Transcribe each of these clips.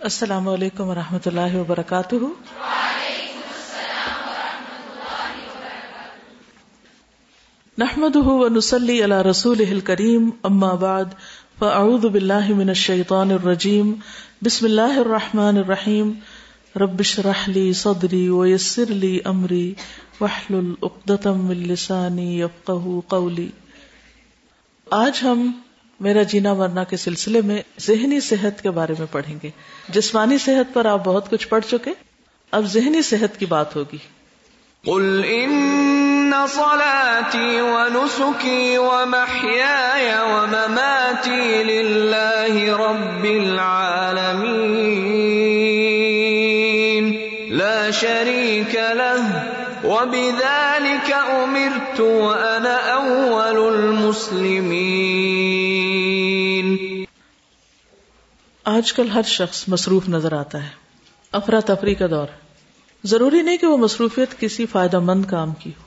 السلام علیکم و رحمۃ اللہ وبرکاتہ۔ نحمد ونسلی علی رسول کریم اما بعد، فاعوذ باللہ من الشیطان الرجیم۔ بسم اللہ الرحمن الرحیم۔ رب اشرح لی صدری ویسر لی امری۔ واحلل عقدۃ من لسانی یفقهوا قولی۔ آج ہم میرا جینا مرنا کے سلسلے میں ذہنی صحت کے بارے میں پڑھیں گے۔ جسمانی صحت پر آپ بہت کچھ پڑھ چکے۔ اب ذہنی صحت کی بات ہوگی۔ قل ان صلاتي ونسكي ومحياي ومماتي لله رب العالمين۔ لا شريك له، وبذلك امرت وانا اول المسلمين۔ آج کل ہر شخص مصروف نظر آتا ہے۔ افراتفری کا دور۔ ضروری نہیں کہ وہ مصروفیت کسی فائدہ مند کام کی ہو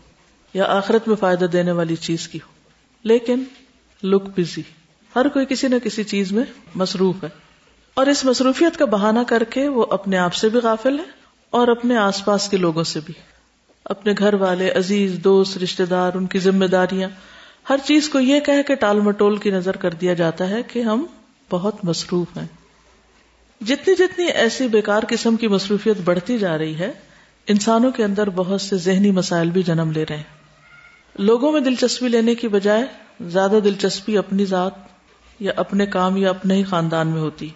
یا آخرت میں فائدہ دینے والی چیز کی ہو۔ لیکن لک بزی ہر کوئی کسی نہ کسی چیز میں مصروف ہے۔ اور اس مصروفیت کا بہانہ کر کے وہ اپنے آپ سے بھی غافل ہے اور اپنے آس پاس کے لوگوں سے بھی۔ اپنے گھر والے، عزیز، دوست رشتے دار، ان کی ذمہ داریاں۔ ہر چیز کو یہ کہہ کے ٹال مٹول کی نظر کر دیا جاتا ہے کہ ہم بہت مصروف ہیں۔ جتنی جتنی ایسی بیکار قسم کی مصروفیت بڑھتی جا رہی ہے، انسانوں کے اندر بہت سے ذہنی مسائل بھی جنم لے رہے ہیں۔ لوگوں میں دلچسپی لینے کی بجائے، زیادہ دلچسپی اپنی ذات یا اپنے کام یا اپنے ہی خاندان میں ہوتی۔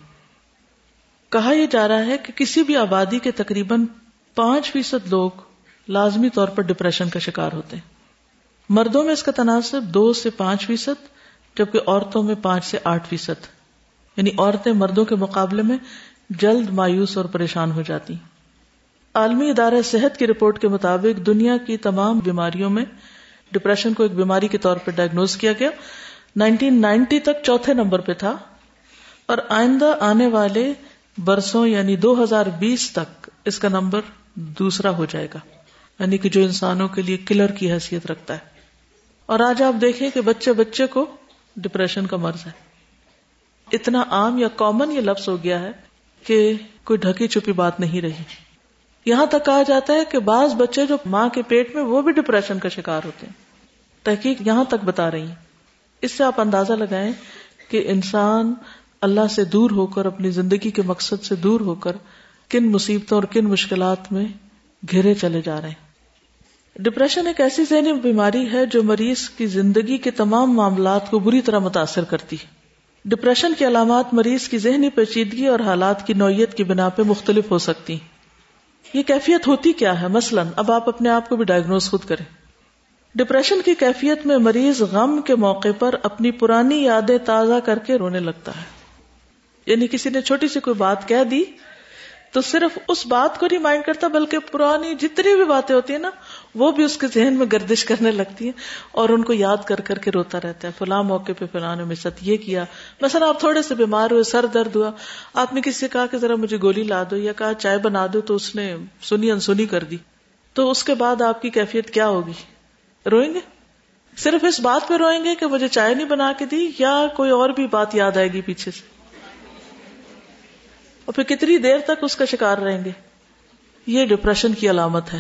کہا یہ جا رہا ہے کہ کسی بھی آبادی کے تقریباً پانچ فیصد لوگ لازمی طور پر ڈپریشن کا شکار ہوتے ہیں۔ مردوں میں اس کا تناسب دو سے پانچ فیصد، جبکہ عورتوں میں پانچ سے آٹھ فیصد۔ یعنی عورتیں مردوں کے مقابلے میں جلد مایوس اور پریشان ہو جاتی عالمی ادارہ صحت کی رپورٹ کے مطابق دنیا کی تمام بیماریوں میں ڈپریشن کو ایک بیماری کے طور پر ڈائگنوز کیا گیا۔ نائنٹین نائنٹی تک چوتھے نمبر پہ تھا۔ اور آئندہ آنے والے برسوں یعنی دو ہزار بیس تک اس کا نمبر دوسرا ہو جائے گا۔ یعنی کہ جو انسانوں کے لیے کلر کی حیثیت رکھتا ہے۔ اور آج آپ دیکھیں کہ بچے بچے کو ڈپریشن کا مرض ہے۔ اتنا عام یا کامن یہ لفظ ہو گیا ہے کہ کوئی ڈھکی چھپی بات نہیں رہی۔ یہاں تک کہا جاتا ہے کہ بعض بچے جو ماں کے پیٹ میں وہ بھی ڈپریشن کا شکار ہوتے ہیں۔ تحقیق یہاں تک بتا رہی ہیں۔ اس سے آپ اندازہ لگائیں کہ انسان اللہ سے دور ہو کر، اپنی زندگی کے مقصد سے دور ہو کر کن مصیبتوں اور کن مشکلات میں گھرے چلے جا رہے ہیں۔ ڈپریشن ایک ایسی ذہنی بیماری ہے جو مریض کی زندگی کے تمام معاملات کو بری طرح متاثر کرتی ہے۔ ڈپریشن کی علامات مریض کی ذہنی پیچیدگی اور حالات کی نوعیت کی بنا پہ مختلف ہو سکتی یہ کیفیت ہوتی کیا ہے؟ مثلا، اب آپ اپنے آپ کو بھی ڈائگنوز خود کریں۔ ڈپریشن کی کیفیت میں مریض غم کے موقع پر اپنی پرانی یادیں تازہ کر کے رونے لگتا ہے۔ یعنی کسی نے چھوٹی سی کوئی بات کہہ دی تو صرف اس بات کو نہیں مائنڈ کرتا، بلکہ پرانی جتنی بھی باتیں ہوتی ہیں نا، وہ بھی اس کے ذہن میں گردش کرنے لگتی ہیں اور ان کو یاد کر کر کے روتا رہتا ہے۔ فلاں موقع پہ فلاں نے ساتھ یہ کیا۔ مثلا آپ تھوڑے سے بیمار ہوئے، سر درد ہوا، آپ نے کسی سے کہا کہ ذرا مجھے گولی لا دو یا کہا چائے بنا دو تو اس نے سنی انسنی کر دی۔ تو اس کے بعد آپ کی کیفیت کیا ہوگی؟ روئیں گے؟ صرف اس بات پہ روئیں گے کہ مجھے چائے نہیں بنا کے دی یا کوئی اور بھی بات یاد آئے گی پیچھے سے؟ اور پھر کتنی دیر تک اس کا شکار رہیں گے؟ یہ ڈپریشن کی علامت ہے۔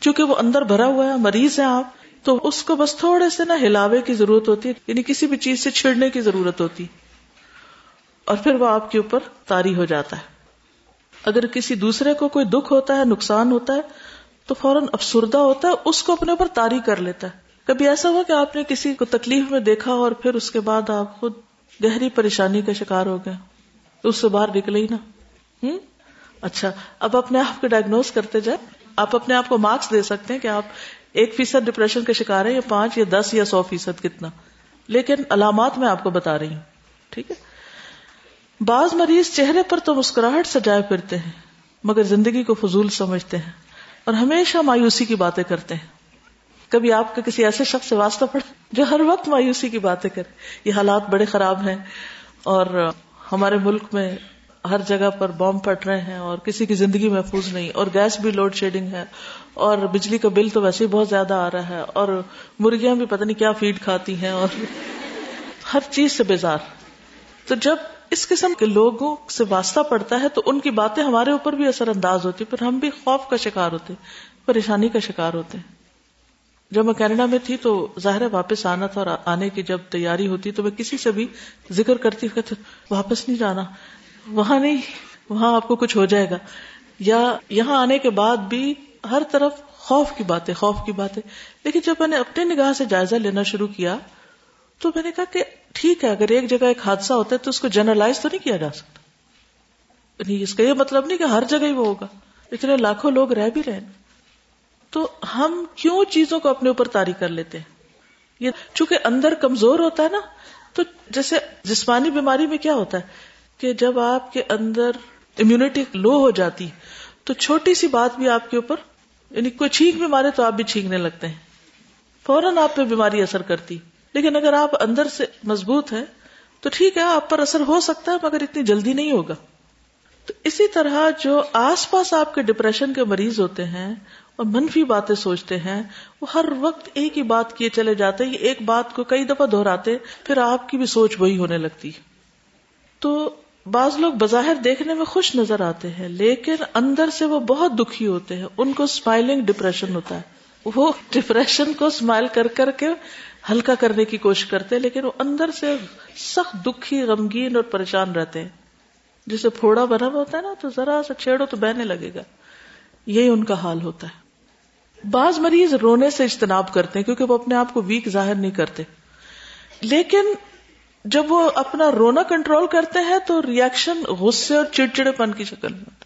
چونکہ وہ اندر بھرا ہوا ہے، مریض ہے آپ، تو اس کو بس تھوڑے سے نا ہلاوے کی ضرورت ہوتی ہے یعنی کسی بھی چیز سے چھڑنے کی ضرورت ہوتی۔ اور پھر وہ آپ کے اوپر تاری ہو جاتا ہے۔ اگر کسی دوسرے کو کوئی دکھ ہوتا ہے، نقصان ہوتا ہے، تو فوراً افسردہ ہوتا ہے، اس کو اپنے اوپر تاری کر لیتا ہے۔ کبھی ایسا ہوا کہ آپ نے کسی کو تکلیف میں دیکھا اور پھر اس کے بعد آپ خود گہری پریشانی کا شکار ہو گئے؟ اس سے باہر نکلے ہی نا۔ ہوں؟ اچھا اب اپنے آپ کو ڈائگنوز کرتے جائیں۔ آپ اپنے آپ کو مارکس دے سکتے ہیں کہ آپ ایک فیصد ڈپریشن کا شکار ہے یا پانچ یا دس یا سو فیصد کتنا۔ لیکن علامات میں آپ کو بتا رہی ہوں، ٹھیک ہے؟ بعض مریض چہرے پر تو مسکراہٹ سجائے پھرتے ہیں، مگر زندگی کو فضول سمجھتے ہیں اور ہمیشہ مایوسی کی باتیں کرتے ہیں۔ کبھی آپ کا کسی ایسے شخص سے واسطہ پڑا جو ہر وقت مایوسی کی باتیں کرے۔ یہ حالات بڑے خراب ہیں اور ہمارے ملک میں ہر جگہ پر بم پھٹ رہے ہیں اور کسی کی زندگی محفوظ نہیں اور گیس بھی لوڈ شیڈنگ ہے اور بجلی کا بل تو ویسے ہی بہت زیادہ آ رہا ہے اور مرغیاں بھی پتہ نہیں کیا فیڈ کھاتی ہیں اور ہر چیز سے بیزار تو جب اس قسم کے لوگوں سے واسطہ پڑتا ہے تو ان کی باتیں ہمارے اوپر بھی اثر انداز ہوتی پھر ہم بھی خوف کا شکار ہوتے پریشانی کا شکار ہوتے ہیں۔ جب میں کینیڈا میں تھی تو ظاہر واپس آنا تھا اور آنے کی جب تیاری ہوتی تو میں کسی سے بھی ذکر کرتی واپس نہیں جانا۔ وہاں نہیں، وہاں آپ کو کچھ ہو جائے گا۔ یا یہاں آنے کے بعد بھی ہر طرف خوف کی باتیں، خوف کی باتیں۔ لیکن جب میں نے اپنی نگاہ سے جائزہ لینا شروع کیا، تو میں نے کہا کہ ٹھیک ہے، اگر ایک جگہ ایک حادثہ ہوتا ہے تو اس کو جنرلائز تو نہیں کیا جا سکتا۔ یعنی اس کا یہ مطلب نہیں کہ ہر جگہ ہی وہ ہوگا۔ اتنے لاکھوں لوگ رہ بھی رہے تو ہم کیوں چیزوں کو اپنے اوپر تاری کر لیتے ہیں؟ یہ چونکہ اندر کمزور ہوتا ہے نا، تو جیسے جسمانی بیماری میں کیا ہوتا ہے؟ کہ جب آپ کے اندر امیونٹی لو ہو جاتی تو چھوٹی سی بات بھی آپ کے اوپر یعنی کوئی چھینک بھی مارے تو آپ بھی چھینکنے لگتے ہیں۔ فوراً آپ پہ بیماری اثر کرتی۔ لیکن اگر آپ اندر سے مضبوط ہیں، تو ٹھیک ہے، آپ پر اثر ہو سکتا ہے، مگر اتنی جلدی نہیں ہوگا۔ تو اسی طرح جو آس پاس آپ کے ڈپریشن کے مریض ہوتے ہیں اور منفی باتیں سوچتے ہیں، وہ ہر وقت ایک ہی بات کیے چلے جاتے یہ ایک بات کو کئی دفعہ دہراتے، پھر آپ کی بھی سوچ وہی ہونے لگتی۔ تو بعض لوگ بظاہر دیکھنے میں خوش نظر آتے ہیں، لیکن اندر سے وہ بہت دکھی ہوتے ہیں، ان کو اسمائلنگ ڈپریشن ہوتا ہے۔ وہ ڈپریشن کو اسمائل کر کر کے ہلکا کرنے کی کوشش کرتے ہیں، لیکن وہ اندر سے سخت دکھی، غمگین اور پریشان رہتے ہیں۔ جسے پھوڑا بنا ہوا ہوتا ہے نا، تو ذرا سا چھیڑو تو بہنے لگے گا۔ یہی ان کا حال ہوتا ہے۔ بعض مریض رونے سے اجتناب کرتے ہیں، کیونکہ وہ اپنے آپ کو ویک ظاہر نہیں کرتے۔ لیکن جب وہ اپنا رونا کنٹرول کرتے ہیں تو ریئیکشن غصے اور چڑچڑے پن کی شکل میں ہوتا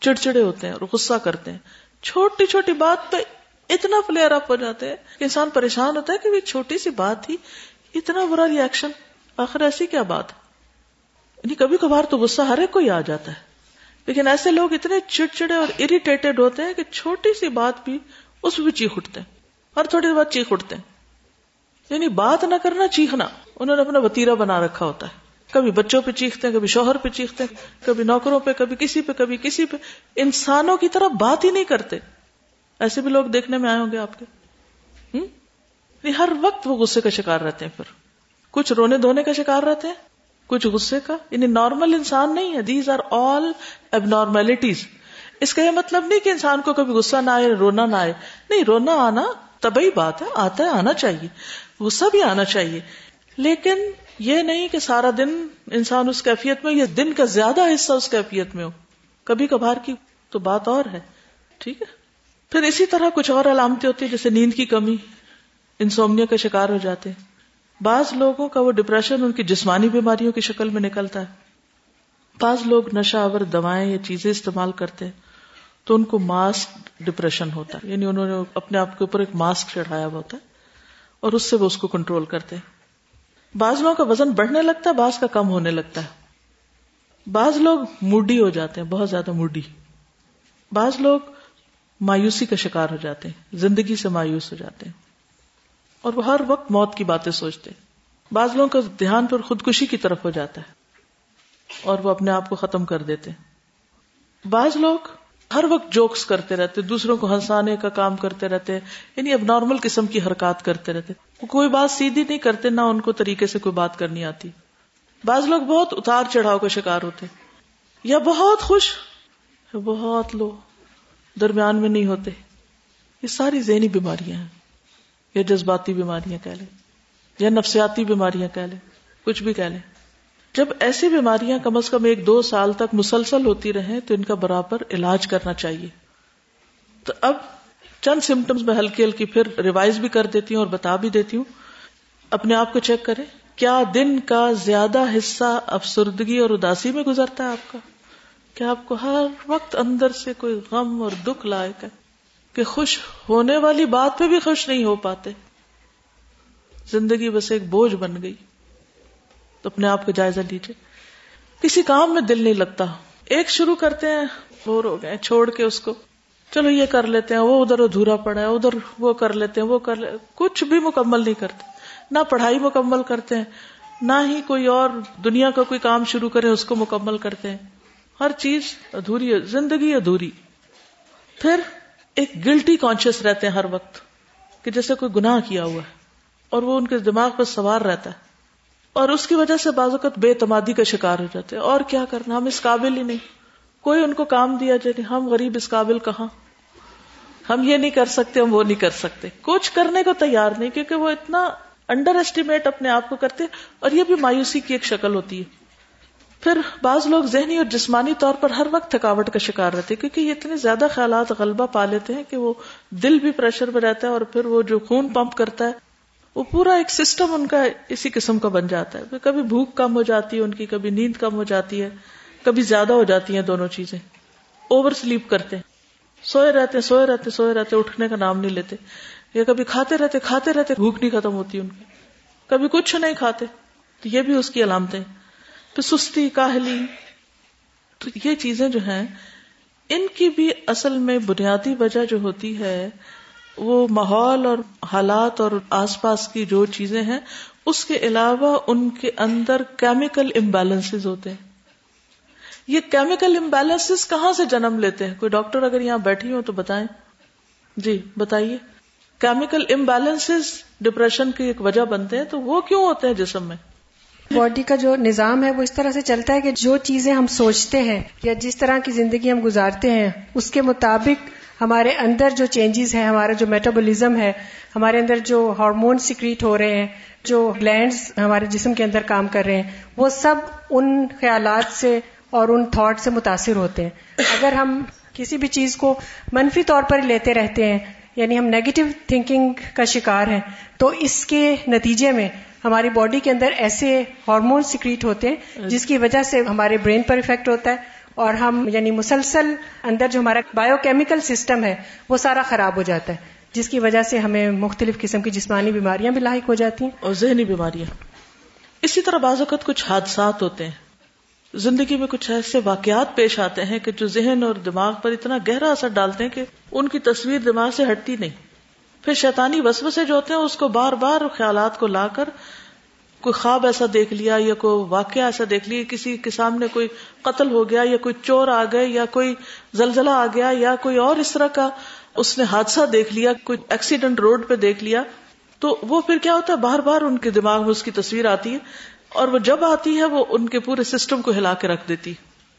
چڑچڑے ہوتے ہیں اور غصہ کرتے ہیں۔ چھوٹی چھوٹی بات پہ اتنا فلیئر اپ ہو جاتے ہیں کہ انسان پریشان ہوتا ہے کہ چھوٹی سی بات تھی، اتنا برا ریئیکشن آخر ایسی کیا بات یعنی کبھی کبھار تو غصہ ہر ایک کو ہی آ جاتا ہے۔ لیکن ایسے لوگ اتنے چڑچڑے اور اریٹیٹڈ ہوتے ہیں کہ چھوٹی سی بات بھی اس بھی چیخ اٹھتے ہیں ہر تھوڑی دیر بعد چیخ اٹھتے ہیں۔ یعنی بات نہ کرنا، چیخنا۔ انہوں نے اپنا وتیرا بنا رکھا ہوتا ہے۔ کبھی بچوں پہ چیختے ہیں، کبھی شوہر پہ چیختے ہیں، کبھی نوکروں پہ، کبھی کسی پہ، کبھی کسی پہ۔ انسانوں کی طرح بات ہی نہیں کرتے۔ ایسے بھی لوگ دیکھنے میں آئے ہوں گے آپ کے۔ ہر وقت وہ غصے کا شکار رہتے ہیں پھر۔ کچھ رونے دھونے کا شکار رہتے ہیں، کچھ غصے کا۔ یعنی نارمل انسان نہیں ہے۔ دیز آر آل اب نارملٹیز اس کا یہ مطلب نہیں کہ انسان کو کبھی غصہ نہ آئے، رونا نہ آئے۔ نہیں، رونا آنا تبھی بات ہے، آتا ہے، آنا چاہیے۔ غصہ بھی آنا چاہیے۔ لیکن یہ نہیں کہ سارا دن انسان اس کیفیت میں یا دن کا زیادہ حصہ اس کیفیت میں ہو۔ کبھی کبھار کی تو بات اور ہے، ٹھیک ہے؟ پھر اسی طرح کچھ اور علامتیں ہوتی ہیں جیسے نیند کی کمی، انسومنیا کا شکار ہو جاتے ہیں۔ بعض لوگوں کا وہ ڈپریشن ان کی جسمانی بیماریوں کی شکل میں نکلتا ہے۔ بعض لوگ نشہ آور دوائیں یا چیزیں استعمال کرتے ہیں تو ان کو ماسک ڈپریشن ہوتا ہے۔ یعنی انہوں نے اپنے آپ کے اوپر ایک ماسک چڑھایا ہوا ہوتا ہے اور اس سے وہ اس کو کنٹرول کرتے ہیں۔ بعض لوگوں کا وزن بڑھنے لگتا ہے، بعض کا کم ہونے لگتا ہے۔ بعض لوگ موڈی ہو جاتے ہیں، بہت زیادہ موڈی۔ بعض لوگ مایوسی کا شکار ہو جاتے ہیں، زندگی سے مایوس ہو جاتے ہیں۔ اور وہ ہر وقت موت کی باتیں سوچتے بعض لوگوں کا دھیان پر خودکشی کی طرف ہو جاتا ہے اور وہ اپنے آپ کو ختم کر دیتے بعض لوگ ہر وقت جوکس کرتے رہتے، دوسروں کو ہنسانے کا کام کرتے رہتے یعنی اب نارمل قسم کی حرکات کرتے رہتے۔ وہ کوئی بات سیدھی نہیں کرتے، نہ ان کو طریقے سے کوئی بات کرنی آتی۔ بعض لوگ بہت اتار چڑھاؤ کا شکار ہوتے۔ یا بہت خوش بہت لو، درمیان میں نہیں ہوتے۔ یہ ساری ذہنی بیماریاں ہیں۔ یا جذباتی بیماریاں کہہ لیں، یا نفسیاتی بیماریاں کہہ لیں، کچھ بھی کہہ لیں۔ جب ایسی بیماریاں کم از کم ایک دو سال تک مسلسل ہوتی رہیں تو ان کا برابر علاج کرنا چاہیے۔ تو اب چند سمٹمس میں ہلکی ہلکی پھر ریوائز بھی کر دیتی ہوں اور بتا بھی دیتی ہوں۔ اپنے آپ کو چیک کریں۔ کیا دن کا زیادہ حصہ افسردگی اور اداسی میں گزرتا ہے آپ کا؟ کیا آپ کو ہر وقت اندر سے کوئی غم اور دکھ لائق ہے کہ خوش ہونے والی بات پہ بھی خوش نہیں ہو پاتے؟ زندگی بس ایک بوجھ بن گئی۔ تو اپنے آپ کو جائزہ لیجیے کسی کام میں دل نہیں لگتا۔ ایک شروع کرتے ہیں، بور ہو گئے، چھوڑ کے اس کو۔ چلو یہ کر لیتے ہیں، وہ ادھر ادھورا پڑا ہے، ادھر وہ کر لیتے ہیں، وہ کر لے۔ کچھ بھی مکمل نہیں کرتے۔ نہ پڑھائی مکمل کرتے ہیں، نہ ہی کوئی اور دنیا کا کوئی کام شروع کرے، اس کو مکمل کرتے ہیں۔ ہر چیز ادھوری ہے زندگی ادھوری۔ پھر ایک گلٹی کانشیس رہتے ہیں ہر وقت، کہ جیسے کوئی گناہ کیا ہوا ہے اور وہ ان کے دماغ پر سوار رہتا ہے۔ اور اس کی وجہ سے بعض اوقات بے اعتمادی کا شکار ہو جاتے اور کیا کرنا؟ ہم اس قابل ہی نہیں۔ کوئی ان کو کام دیا جائے ہم غریب اس قابل کہاں؟ ہم یہ نہیں کر سکتے، ہم وہ نہیں کر سکتے۔ کچھ کرنے کو تیار نہیں، کیونکہ وہ اتنا انڈر ایسٹیمیٹ اپنے آپ کو کرتے اور یہ بھی مایوسی کی ایک شکل ہوتی ہے۔ پھر بعض لوگ ذہنی اور جسمانی طور پر ہر وقت تھکاوٹ کا شکار رہتے کیونکہ یہ اتنے زیادہ خیالات غلبہ پا لیتے ہیں کہ وہ دل بھی پریشر میں رہتا ہے اور پھر وہ جو خون پمپ کرتا ہے وہ پورا ایک سسٹم ان کا اسی قسم کا بن جاتا ہے۔ کبھی بھوک کم ہو جاتی ہے، ان کی کبھی نیند کم ہو جاتی ہے، کبھی زیادہ ہو جاتی ہیں دونوں چیزیں۔ اوور سلیپ کرتے ہیں۔ سوئے رہتے سوئے رہتے سوئے رہتے اٹھنے کا نام نہیں لیتے۔ یا کبھی کھاتے رہتے کھاتے رہتے، بھوک نہیں ختم ہوتی ان کی۔ کبھی کچھ نہیں کھاتے۔ تو یہ بھی اس کی علامتیں پھر سستی، کاہلی۔ تو یہ چیزیں جو ہیں، ان کی بھی اصل میں بنیادی وجہ جو ہوتی ہے وہ ماحول اور حالات اور آس پاس کی جو چیزیں ہیں، اس کے علاوہ ان کے اندر کیمیکل امبیلنس ہوتے ہیں۔ یہ کیمیکل امبیلنس کہاں سے جنم لیتے ہیں؟ کوئی ڈاکٹر اگر یہاں بیٹھی ہو تو بتائیں۔ جی بتائیے۔ کیمیکل امبیلنس ڈپریشن کی ایک وجہ بنتے ہیں تو وہ کیوں ہوتے ہیں جسم میں؟ باڈی کا جو نظام ہے وہ اس طرح سے چلتا ہے کہ جو چیزیں ہم سوچتے ہیں یا جس طرح کی زندگی ہم گزارتے ہیں، اس کے مطابق ہمارے اندر جو چینجز ہیں، ہمارا جو میٹابولزم ہے، ہمارے اندر جو ہارمون سیکریٹ ہو رہے ہیں، جو گلینڈز ہمارے جسم کے اندر کام کر رہے ہیں، وہ سب ان خیالات سے اور ان تھاٹ سے متاثر ہوتے ہیں۔ اگر ہم کسی بھی چیز کو منفی طور پر لیتے رہتے ہیں یعنی ہم نیگیٹو تھنکنگ کا شکار ہیں، تو اس کے نتیجے میں ہماری باڈی کے اندر ایسے ہارمون سیکریٹ ہوتے ہیں، جس کی وجہ سے ہمارے برین پر افیکٹ ہوتا ہے اور ہم یعنی مسلسل اندر جو ہمارا بایو کیمیکل سسٹم ہے، وہ سارا خراب ہو جاتا ہے، جس کی وجہ سے ہمیں مختلف قسم کی جسمانی بیماریاں بھی لاحق ہو جاتی ہیں۔ اور ذہنی بیماریاں۔ اسی طرح بعض اوقات کچھ حادثات ہوتے ہیں۔ زندگی میں کچھ ایسے واقعات پیش آتے ہیں کہ جو ذہن اور دماغ پر اتنا گہرا اثر ڈالتے ہیں کہ ان کی تصویر دماغ سے ہٹتی نہیں۔ پھر شیطانی وسوسے جو ہوتے ہیں، اس کو بار بار خیالات کو لا کر کوئی خواب ایسا دیکھ لیا یا کوئی واقعہ ایسا دیکھ لیا کسی کے سامنے کوئی قتل ہو گیا یا کوئی چور آ گئے یا کوئی زلزلہ آ گیا یا کوئی اور اس طرح کا اس نے حادثہ دیکھ لیا، کوئی ایکسیڈنٹ روڈ پہ دیکھ لیا، تو وہ پھر کیا ہوتا ہے؟ بار بار ان کے دماغ میں اس کی تصویر آتی ہے اور وہ جب آتی ہے وہ ان کے پورے سسٹم کو ہلا کے رکھ دیتی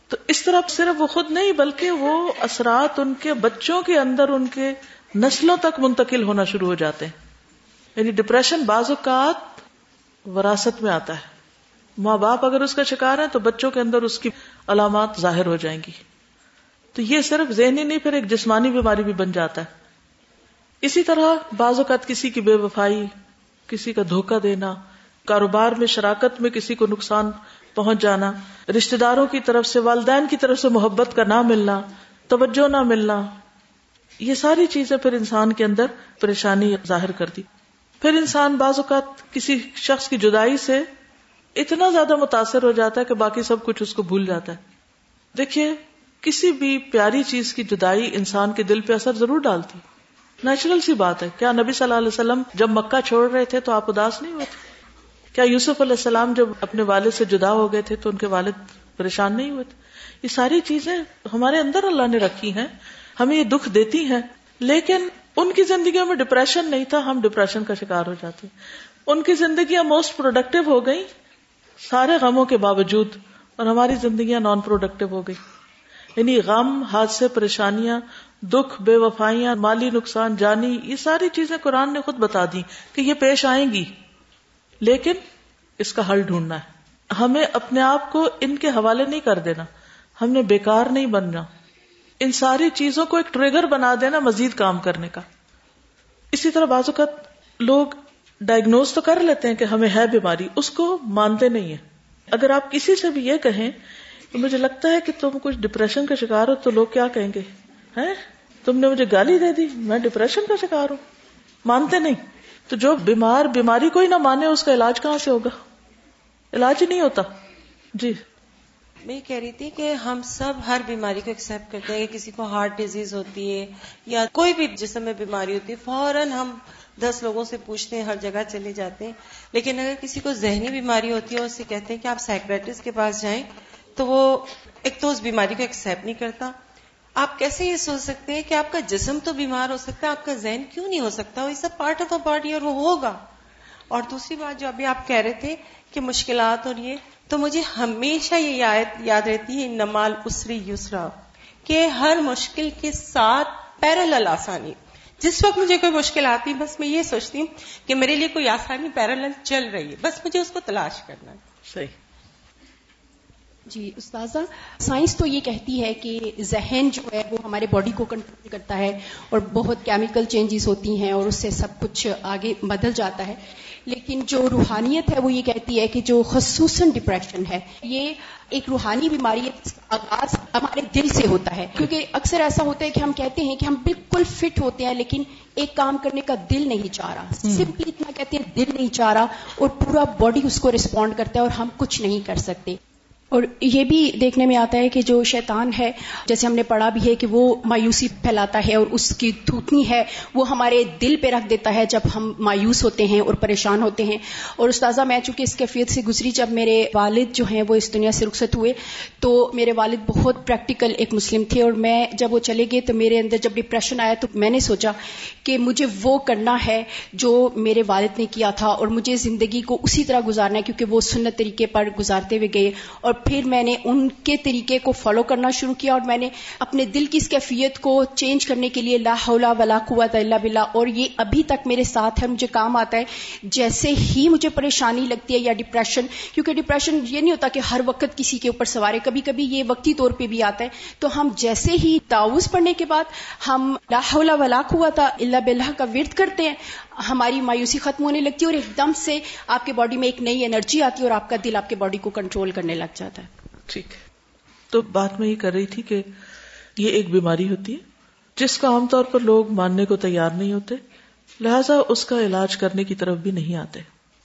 تو اس طرح صرف وہ خود نہیں بلکہ وہ اثرات ان کے بچوں کے اندر ان کے نسلوں تک منتقل ہونا شروع ہو جاتے ہیں۔ یعنی ڈپریشن بعض اوقات وراثت میں آتا ہے۔ ماں باپ اگر اس کا شکار ہے تو بچوں کے اندر اس کی علامات ظاہر ہو جائیں گی۔ تو یہ صرف ذہنی نہیں، پھر ایک جسمانی بیماری بھی بن جاتا ہے۔ اسی طرح بعض اوقات کسی کی بے وفائی، کسی کا دھوکہ دینا، کاروبار میں شراکت میں کسی کو نقصان پہنچ جانا رشتے داروں کی طرف سے، والدین کی طرف سے محبت کا نہ ملنا، توجہ نہ ملنا، یہ ساری چیزیں پھر انسان کے اندر پریشانی ظاہر کرتی پھر انسان بعض اوقات کسی شخص کی جدائی سے اتنا زیادہ متاثر ہو جاتا ہے کہ باقی سب کچھ اس کو بھول جاتا ہے۔ دیکھیے، کسی بھی پیاری چیز کی جدائی انسان کے دل پہ اثر ضرور ڈالتی۔ نیچرل سی بات ہے۔ کیا نبی صلی اللہ علیہ وسلم جب مکہ چھوڑ رہے تھے تو آپ اداس نہیں ہوتے کیا یوسف علیہ السلام جب اپنے والد سے جدا ہو گئے تھے تو ان کے والد پریشان نہیں ہوئے تھے؟ یہ ساری چیزیں ہمارے اندر اللہ نے رکھی ہیں، ہمیں یہ دکھ دیتی ہیں، لیکن ان کی زندگیوں میں ڈپریشن نہیں تھا، ہم ڈپریشن کا شکار ہو جاتے۔ ان کی زندگیاں موسٹ پروڈکٹیو ہو گئی سارے غموں کے باوجود، اور ہماری زندگیاں نان پروڈکٹیو ہو گئی یعنی غم، حادثے، پریشانیاں، دکھ بے وفائیاں مالی نقصان، جانی، یہ ساری چیزیں قرآن نے خود بتا دی کہ یہ پیش آئیں گی۔ لیکن اس کا حل ڈھونڈنا ہے۔ ہمیں اپنے آپ کو ان کے حوالے نہیں کر دینا۔ ہم نے بیکار نہیں بننا۔ ان ساری چیزوں کو ایک ٹریگر بنا دینا مزید کام کرنے کا۔ اسی طرح بعض اوقات لوگ ڈائگنوز تو کر لیتے ہیں کہ ہمیں ہے بیماری، اس کو مانتے نہیں ہیں۔ اگر آپ کسی سے بھی یہ کہیں تو مجھے لگتا ہے کہ تم کچھ ڈپریشن کا شکار ہو، تو لوگ کیا کہیں گے؟ تم نے مجھے گالی دے دی، میں ڈپریشن کا شکار ہوں۔ مانتے نہیں۔ تو جو بیمار، بیماری کوئی نہ مانے، اس کا علاج کہاں سے ہوگا؟ علاج ہی نہیں ہوتا۔ جی۔ میں یہ کہہ رہی تھی کہ ہم سب ہر بیماری کو ایکسپٹ کرتے ہیں کہ کسی کو ہارٹ ڈیزیز ہوتی ہے یا کوئی بھی جسم میں بیماری ہوتی ہے، فوراً ہم دس لوگوں سے پوچھتے ہیں، ہر جگہ چلے جاتے ہیں۔ لیکن اگر کسی کو ذہنی بیماری ہوتی ہے اور اسے کہتے ہیں کہ آپ سائکریٹسٹ کے پاس جائیں، تو وہ ایک تو اس بیماری کو ایکسپٹ نہیں کرتا۔ آپ کیسے یہ سوچ سکتے ہیں کہ آپ کا جسم تو بیمار ہو سکتا ہے، آپ کا ذہن کیوں نہیں ہو سکتا؟ وہ سب پارٹ آف اے باڈی اور وہ ہوگا۔ اور دوسری بات جو ابھی آپ کہہ رہے تھے کہ مشکلات اور یہ تو مجھے ہمیشہ یہ یاد رہتی ہے نمال اسری یسرا، کہ ہر مشکل کے ساتھ پیرل آسانی۔ جس وقت مجھے کوئی مشکل آتی، بس میں یہ سوچتی ہوں کہ میرے لیے کوئی آسانی پیرل چل رہی ہے، بس مجھے اس کو تلاش کرنا ہے۔ صحیح۔ جی استاذہ سائنس تو یہ کہتی ہے کہ ذہن جو ہے وہ ہمارے باڈی کو کنٹرول کرتا ہے اور بہت کیمیکل چینجز ہوتی ہیں اور اس سے سب کچھ آگے بدل جاتا ہے۔ لیکن جو روحانیت ہے وہ یہ کہتی ہے کہ جو خصوصاً ڈپریشن ہے یہ ایک روحانی بیماری ہے آغاز ہمارے دل سے ہوتا ہے۔ کیونکہ اکثر ایسا ہوتا ہے کہ ہم کہتے ہیں کہ ہم بالکل فٹ ہوتے ہیں لیکن ایک کام کرنے کا دل نہیں چاہ رہا۔ سمپلی اتنا کہتے ہیں دل نہیں چاہ رہا اور پورا باڈی اس کو رسپونڈ کرتا ہے اور ہم کچھ نہیں کر سکتے۔ اور یہ بھی دیکھنے میں آتا ہے کہ جو شیطان ہے، جیسے ہم نے پڑھا بھی ہے کہ وہ مایوسی پھیلاتا ہے اور اس کی تھوتنی ہے، وہ ہمارے دل پہ رکھ دیتا ہے جب ہم مایوس ہوتے ہیں اور پریشان ہوتے ہیں۔ اور استاذہ، میں چونکہ اس کیفیت سے گزری جب میرے والد جو ہیں وہ اس دنیا سے رخصت ہوئے، تو میرے والد بہت پریکٹیکل ایک مسلم تھے اور میں جب وہ چلے گئے تو میرے اندر جب ڈپریشن آیا تو میں نے سوچا کہ مجھے وہ کرنا ہے جو میرے والد نے کیا تھا اور مجھے زندگی کو اسی طرح گزارنا ہے کیونکہ وہ سنت طریقے پر گزارتے ہوئے گئے اور پھر میں نے ان کے طریقے کو فالو کرنا شروع کیا اور میں نے اپنے دل کی اس کیفیت کو چینج کرنے کے لیے لا حول ولا قوت الا باللہ اور یہ ابھی تک میرے ساتھ ہے، مجھے کام آتا ہے۔ جیسے ہی مجھے پریشانی لگتی ہے یا ڈپریشن کیونکہ ڈپریشن یہ نہیں ہوتا کہ ہر وقت کسی کے اوپر سوارے کبھی کبھی یہ وقتی طور پہ بھی آتا ہے۔ تو ہم جیسے ہی تاؤز پڑھنے کے بعد ہم لا حول ولا قوت الا باللہ کا ورد کرتے ہیں۔ ہماری مایوسی ختم ہونے لگتی ہے اور ایک دم سے آپ کے باڈی میں ایک نئی انرجی آتی ہے اور آپ کا دل آپ کے باڈی کو کنٹرول کرنے لگ جاتا ہے۔ ٹھیک ہے۔ تو بات میں یہ کر رہی تھی کہ یہ ایک بیماری ہوتی ہے جس کو عام طور پر لوگ ماننے کو تیار نہیں ہوتے، لہذا اس کا علاج کرنے کی طرف بھی نہیں آتے۔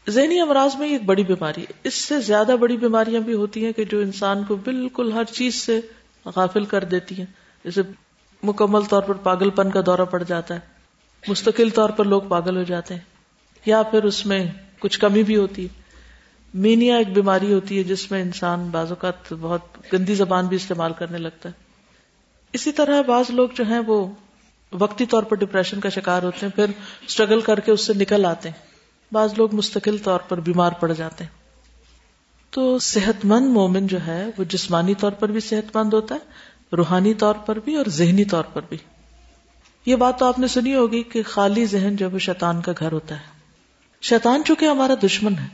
ذہنی امراض میں ایک بڑی بیماری ہے۔ اس سے زیادہ بڑی بیماریاں بھی ہوتی ہیں کہ جو انسان کو بالکل ہر چیز سے غافل کر دیتی ہیں۔ جیسے مکمل طور پر پاگل پن کا دورہ پڑ جاتا ہے۔ مستقل طور پر لوگ پاگل ہو جاتے ہیں یا پھر اس میں کچھ کمی بھی ہوتی ہے۔ مینیا ایک بیماری ہوتی ہے جس میں انسان بعض اوقات بہت گندی زبان بھی استعمال کرنے لگتا ہے۔ اسی طرح بعض لوگ جو ہیں وہ وقتی طور پر ڈپریشن کا شکار ہوتے ہیں، پھر اسٹرگل کر کے اس سے نکل آتے ہیں۔ بعض لوگ مستقل طور پر بیمار پڑ جاتے ہیں۔ تو صحت مند مومن جو ہے وہ جسمانی طور پر بھی صحت مند ہوتا ہے، روحانی طور پر بھی اور ذہنی طور پر بھی۔ یہ بات تو آپ نے سنی ہوگی کہ خالی ذہن جو ہے شیطان کا گھر ہوتا ہے۔ شیطان چونکہ ہمارا دشمن ہے،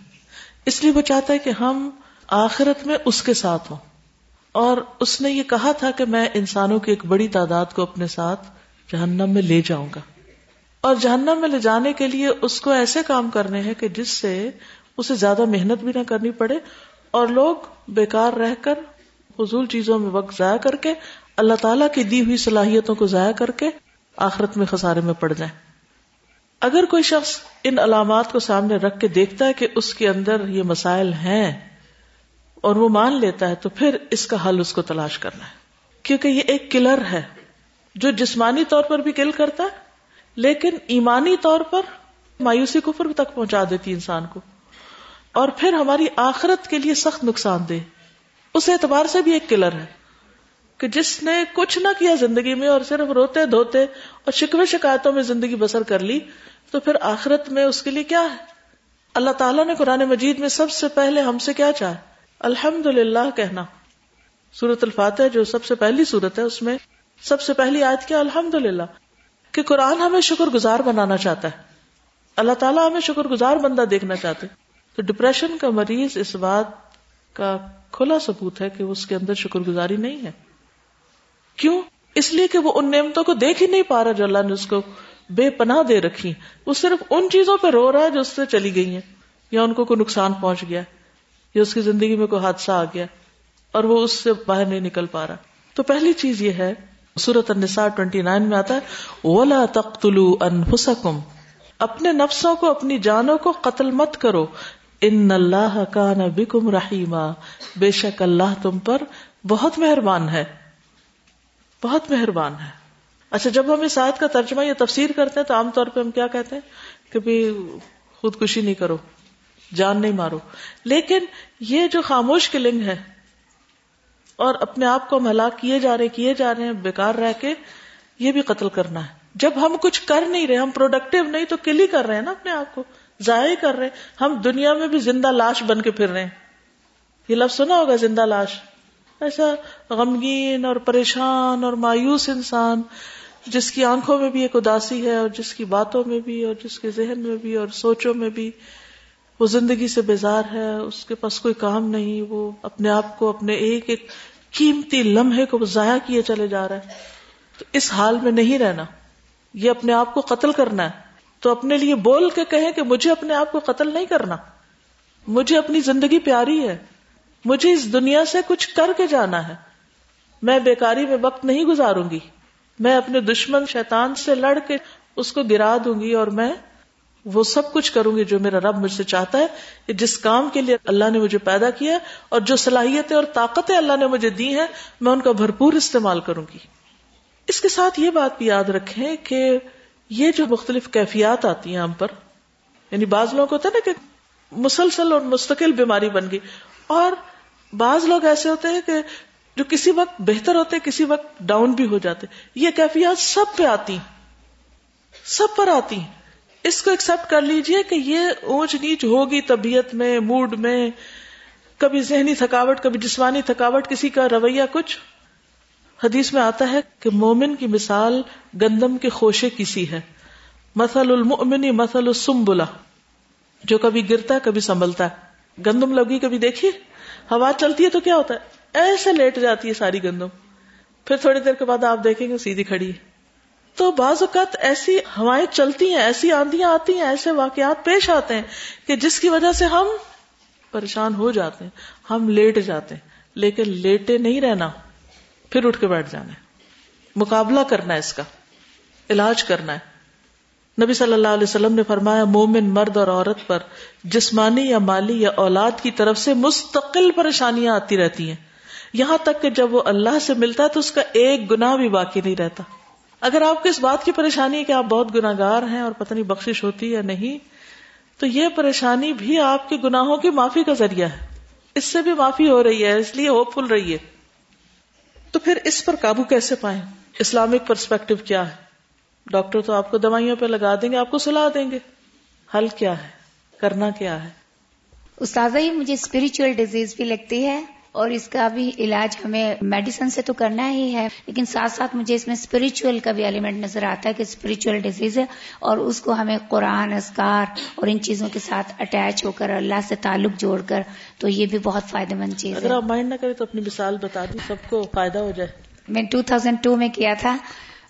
اس لیے وہ چاہتا ہے کہ ہم آخرت میں اس کے ساتھ ہوں۔ اور اس نے یہ کہا تھا کہ میں انسانوں کی ایک بڑی تعداد کو اپنے ساتھ جہنم میں لے جاؤں گا۔ اور جہنم میں لے جانے کے لیے اس کو ایسے کام کرنے ہیں کہ جس سے اسے زیادہ محنت بھی نہ کرنی پڑے اور لوگ بیکار رہ کر فضول چیزوں میں وقت ضائع کر کے، اللہ تعالیٰ کی دی ہوئی صلاحیتوں کو ضائع کر کے آخرت میں خسارے میں پڑ جائیں۔ اگر کوئی شخص ان علامات کو سامنے رکھ کے دیکھتا ہے کہ اس کے اندر یہ مسائل ہیں اور وہ مان لیتا ہے، تو پھر اس کا حل اس کو تلاش کرنا ہے۔ کیونکہ یہ ایک کلر ہے، جو جسمانی طور پر بھی کل کرتا ہے، لیکن ایمانی طور پر مایوسی کفر تک پہنچا دیتی انسان کو۔ اور پھر ہماری آخرت کے لیے سخت نقصان دے اس اعتبار سے بھی ایک کلر ہے۔ کہ جس نے کچھ نہ کیا زندگی میں اور صرف روتے دھوتے اور شکوے شکایتوں میں زندگی بسر کر لی، تو پھر آخرت میں اس کے لیے کیا ہے؟ اللہ تعالیٰ نے قرآن مجید میں سب سے پہلے ہم سے کیا چاہے الحمد للہ کہنا۔ سورت الفاتح جو سب سے پہلی سورت ہے، اس میں سب سے پہلی آیت کیا؟ الحمد للہ کہ قرآن ہمیں شکر گزار بنانا چاہتا ہے۔ اللہ تعالیٰ ہمیں شکر گزار بندہ دیکھنا چاہتے تو ڈپریشن کا مریض اس بات کا کھلا ثبوت ہے کہ اس کے اندر شکر گزاری نہیں ہے۔ کیوں؟ اس لیے کہ وہ ان نعمتوں کو دیکھ ہی نہیں پا رہا جو اللہ نے اس کو بے پناہ دے رکھی وہ صرف ان چیزوں پہ رو رہا ہے جو اس سے چلی گئی ہیں۔ یا ان کو کوئی نقصان پہنچ گیا، یا اس کی زندگی میں کوئی حادثہ آ گیا اور وہ اس سے باہر نہیں نکل پا رہا۔ تو پہلی چیز یہ ہے سورت النساء 29 میں آتا ہے، ولا تقتلوا انفسکم اپنے نفسوں کو، اپنی جانوں کو قتل مت کرو۔ ان اللہ کان بکم رحیما بے شک اللہ تم پر بہت مہربان ہے۔ بہت مہربان ہے۔ اچھا جب ہم اس آیت کا ترجمہ یا تفسیر کرتے ہیں تو عام طور پہ ہم کیا کہتے ہیں؟ کہ بھی خودکشی نہیں کرو، جان نہیں مارو۔ لیکن یہ جو خاموش کلنگ ہے اور اپنے آپ کو ہلاک کیے جا رہے، کیے جا رہے ہیں، بیکار رہ کے، یہ بھی قتل کرنا ہے۔ جب ہم کچھ کر نہیں رہے، ہم پروڈکٹیو نہیں تو کل ہی کر رہے ہیں نا اپنے آپ کو، ضائع کر رہے ہیں۔ ہم دنیا میں بھی زندہ لاش بن کے پھر رہے ہیں۔ یہ لفظ سنا ہوگا زندہ لاش؟ ایسا غمگین اور پریشان اور مایوس انسان، جس کی آنکھوں میں بھی ایک اداسی ہے اور جس کی باتوں میں بھی اور جس کے ذہن میں بھی اور سوچوں میں بھی، وہ زندگی سے بیزار ہے، اس کے پاس کوئی کام نہیں، وہ اپنے آپ کو، اپنے ایک ایک قیمتی لمحے کو ضائع کیے چلے جا رہا ہے۔ تو اس حال میں نہیں رہنا، یہ اپنے آپ کو قتل کرنا ہے۔ تو اپنے لیے بول کے کہیں کہ مجھے اپنے آپ کو قتل نہیں کرنا۔ مجھے اپنی زندگی پیاری ہے۔ مجھے اس دنیا سے کچھ کر کے جانا ہے۔ میں بیکاری میں وقت نہیں گزاروں گی۔ میں اپنے دشمن شیطان سے لڑ کے اس کو گرا دوں گی اور میں وہ سب کچھ کروں گی جو میرا رب مجھ سے چاہتا ہے کہ جس کام کے لیے اللہ نے مجھے پیدا کیا اور جو صلاحیتیں اور طاقتیں اللہ نے مجھے دی ہیں، میں ان کا بھرپور استعمال کروں گی۔ اس کے ساتھ یہ بات بھی یاد رکھیں کہ یہ جو مختلف کیفیات آتی ہیں ہم پر یعنی بعض لوگ ہوتے ہیں نا کہ مسلسل اور مستقل بیماری بن گئی اور بعض لوگ ایسے ہوتے ہیں کہ جو کسی وقت بہتر ہوتے کسی وقت ڈاؤن بھی ہو جاتے یہ کیفیات سب پہ آتی سب پر آتی ہیں۔ اس کو ایکسپٹ کر لیجیے کہ یہ اونچ نیچ ہوگی طبیعت میں موڈ میں۔ کبھی ذہنی تھکاوٹ، کبھی جسمانی تھکاوٹ، کسی کا رویہ کچھ۔ حدیث میں آتا ہے کہ مومن کی مثال گندم کے خوشے کسی ہے۔ مسل المنی مسل السمبلا جو کبھی گرتا ہے کبھی سنبھلتا ہے۔ گندم لگی کبھی دیکھیے ہوا چلتی ہے تو کیا ہوتا ہے؟ ایسے لیٹ جاتی ہے ساری گندم۔ پھر تھوڑی دیر کے بعد آپ دیکھیں گے سیدھی کھڑی۔ ہے تو بعض اوقات ایسی ہوائیں چلتی ہیں، ایسی آندیاں آتی ہیں، ایسے واقعات پیش آتے ہیں کہ جس کی وجہ سے ہم پریشان ہو جاتے ہیں، ہم لیٹ جاتے ہیں۔ لیکن لیٹے نہیں رہنا، پھر اٹھ کے بیٹھ جانا مقابلہ کرنا ہے اس کا، علاج کرنا ہے۔ نبی صلی اللہ علیہ وسلم نے فرمایا، مومن مرد اور عورت پر جسمانی یا مالی یا اولاد کی طرف سے مستقل پریشانیاں آتی رہتی ہیں۔ یہاں تک کہ جب وہ اللہ سے ملتا ہے تو اس کا ایک گنا بھی باقی نہیں رہتا۔ اگر آپ کو اس بات کی پریشانی ہے کہ آپ بہت گناگار ہیں اور پتہ نہیں بخشش ہوتی یا نہیں، تو یہ پریشانی بھی آپ کے گناہوں کی معافی کا ذریعہ ہے۔ اس سے بھی معافی ہو رہی ہے، اس لیے ہوپ فل رہی ہے تو پھر اس پر قابو کیسے پائیں؟ اسلامک پرسپیکٹو کیا ہے؟ ڈاکٹر تو آپ کو دوائیوں پہ لگا دیں گے آپ کو سلا دیں گے۔ حل کیا ہے؟ کرنا کیا ہے؟ استاذہ ہی مجھے اسپرچل ڈیزیز بھی لگتی ہے اور اس کا بھی علاج ہمیں میڈیسن سے تو کرنا ہی ہے لیکن ساتھ ساتھ مجھے اس میں اسپرچل کا بھی ایلیمنٹ نظر آتا ہے کہ اسپرچل ڈیزیز ہے اور اس کو ہمیں قرآن اسکار اور ان چیزوں کے ساتھ اٹیچ ہو کر اللہ سے تعلق جوڑ کر تو یہ بھی بہت فائدہ مند چیز اگر آپ مائنڈ نہ کریں تو اپنی مثال بتا دیں سب کو فائدہ ہو جائے۔ میں ٹو تھاؤزینڈ ٹو میں کیا تھا۔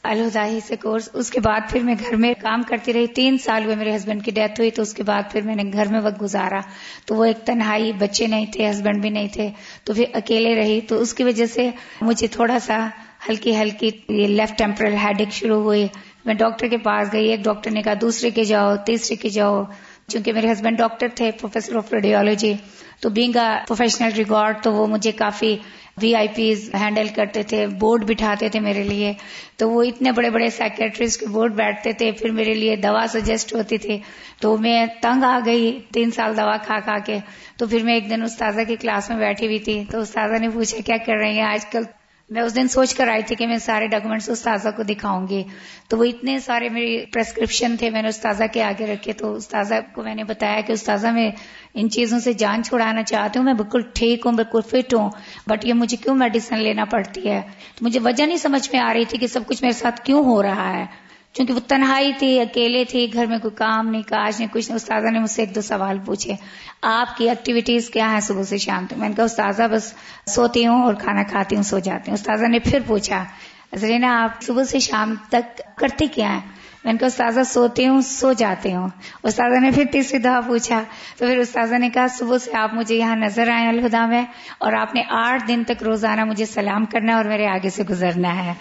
الہدائی سے کورس، اس کے بعد پھر میں گھر میں کام کرتی رہی۔ تین سال ہوئے میرے ہسبینڈ کی ڈیتھ ہوئی تو اس کے بعد پھر میں نے گھر میں وقت گزارا۔ تو وہ ایک تنہائی، بچے نہیں تھے ہسبینڈ بھی نہیں تھے۔ تو پھر اکیلے رہی۔ تو اس کی وجہ سے مجھے تھوڑا سا ہلکی ہلکی یہ لیفٹ ٹیمپرل ہیڈک شروع ہوئی۔ میں ڈاکٹر کے پاس گئی، ایک ڈاکٹر نے کہا دوسرے کے جاؤ، تیسرے کے جاؤ۔ چونکہ میرے ہسبینڈ ڈاکٹر تھے پروفیسر آف ریڈیولوجی تو بینگ پروفیشنل ریکارڈ تو وہ مجھے کافی وی آئی پیز ہینڈل کرتے تھے بورڈ بٹھاتے تھے میرے لیے، تو وہ اتنے بڑے بڑے سیکرٹریز کے بورڈ بیٹھتے تھے، پھر میرے لیے دوا سجیسٹ ہوتی تھی، تو میں تنگ آ گئی، تین سال دوا کھا کھا کے، تو پھر میں ایک دن استاذہ کی کلاس میں بیٹھی ہوئی تھی، تو استاذہ نے پوچھا، کیا کر رہی ہیں آج کل میں اس دن سوچ کر آئی تھی کہ میں سارے ڈاکومینٹس استاذہ کو دکھاؤں گی۔ تو وہ اتنے سارے میری پرسکرپشن تھے، میں نے استاذہ کے آگے رکھے تو استاذہ کو میں نے بتایا کہ استاذہ میں ان چیزوں سے جان چھڑانا چاہتی ہوں، میں بالکل ٹھیک ہوں، بالکل فٹ ہوں بٹ یہ مجھے کیوں میڈیسن لینا پڑتی ہے؟ تو مجھے وجہ نہیں سمجھ میں آ رہی تھی کہ سب کچھ میرے ساتھ کیوں ہو رہا ہے۔ کیونکہ وہ تنہائی تھی، اکیلے تھی، گھر میں کوئی کام نہیں، کاج نہیں، کچھ نہیں۔ استاذہ نے مجھ سے ایک دو سوال پوچھے، آپ کی ایکٹیویٹیز کیا ہیں صبح سے شام تک؟ میں نے کہا، استاذہ بس سوتی ہوں اور کھانا کھاتی ہوں، سو جاتی ہوں۔ استاذہ نے پھر پوچھا زرینا آپ صبح سے شام تک کرتے کیا ہیں؟ میں نے کہا، استاذہ سوتی ہوں، سو جاتے ہوں۔ استاذہ نے پھر تیسری دفعہ پوچھا، تو پھر استاذہ نے کہا، صبح سے آپ مجھے یہاں نظر آئے الہدا میں، اور آپ نے آٹھ دن تک روزانہ مجھے سلام کرنا اور میرے آگے سے گزرنا ہے۔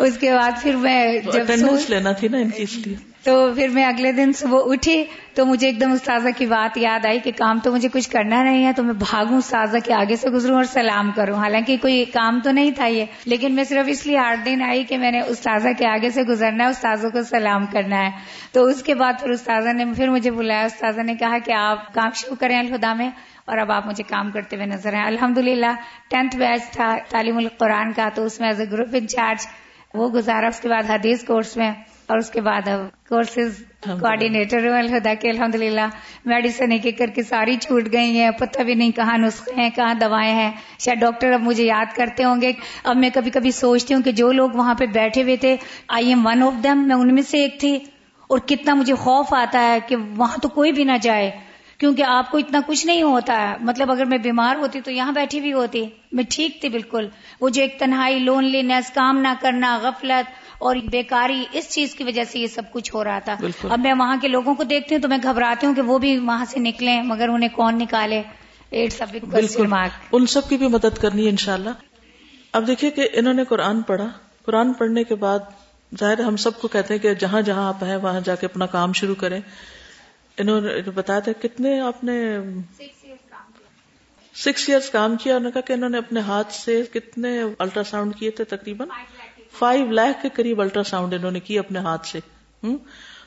اس کے بعد پھر میں جب لینا تھی نا ان کی لیے۔ تو پھر میں اگلے دن صبح اٹھی تو مجھے ایک دم استاذہ کی بات یاد آئی کہ کام تو مجھے کچھ کرنا نہیں ہے تو میں بھاگوں استاذہ کے آگے سے گزروں اور سلام کروں۔ حالانکہ کوئی کام تو نہیں تھا یہ لیکن میں صرف اس لیے آٹھ دن آئی کہ میں نے استاذہ کے آگے سے گزرنا ہے استاذوں کو سلام کرنا ہے۔ تو اس کے بعد پھر استاذہ نے پھر مجھے بلایا استاذہ نے کہا کہ آپ کام شروع کریں الہدا میں اور اب آپ مجھے کام کرتے ہوئے نظر آئے۔ الحمد للہ ٹینتھ بیچ تھا تعلیم القرآن کا تو اس میں ایز اے گروپ انچارج وہ گزارا اس کے بعد حدیث کورس میں اور اس کے بعد اب کورسز کوآڈینیٹر ہوں الہدا کے الحمد للہ میڈیسن ایک ایک کر کے ساری چھوٹ گئی ہیں۔ پتہ بھی نہیں کہاں نسخے ہیں کہاں دوائیں ہیں۔ شاید ڈاکٹر اب مجھے یاد کرتے ہوں گے۔ اب میں کبھی کبھی سوچتی ہوں کہ جو لوگ وہاں پہ بیٹھے ہوئے تھے I am one of them میں ان میں سے ایک تھی۔ اور کتنا مجھے خوف آتا ہے کہ وہاں تو کوئی بھی نہ جائے۔ کیونکہ آپ کو اتنا کچھ نہیں ہوتا۔ ہے مطلب اگر میں بیمار ہوتی تو یہاں بیٹھی بھی ہوتی۔ میں ٹھیک تھی بالکل۔ وہ جو ایک تنہائی لون لینس کام نہ کرنا غفلت اور بیکاری اس چیز کی وجہ سے یہ سب کچھ ہو رہا تھا۔ بالکل۔ اب میں وہاں کے لوگوں کو دیکھتی ہوں تو میں گھبراتی ہوں کہ وہ بھی وہاں سے نکلیں مگر انہیں کون نکالے؟ بالکل۔ ان سب کی بھی مدد کرنی ہے انشاءاللہ۔ اب دیکھیے کہ انہوں نے قرآن پڑھا۔ قرآن پڑھنے کے بعد ظاہر ہم سب کو کہتے ہیں کہ جہاں جہاں آپ ہیں وہاں جا کے اپنا کام شروع کریں۔ انہوں نے بتایا تھا کتنے آپ نے سکس ایئرس کام کیا۔ انہوں نے کہا کہ انہوں نے اپنے ہاتھ سے کتنے الٹرا ساؤنڈ کیے تھے تقریباً؟ فائیو لاکھ کے قریب۔ الٹرا ساؤنڈ انہوں نے کی اپنے ہاتھ سے؟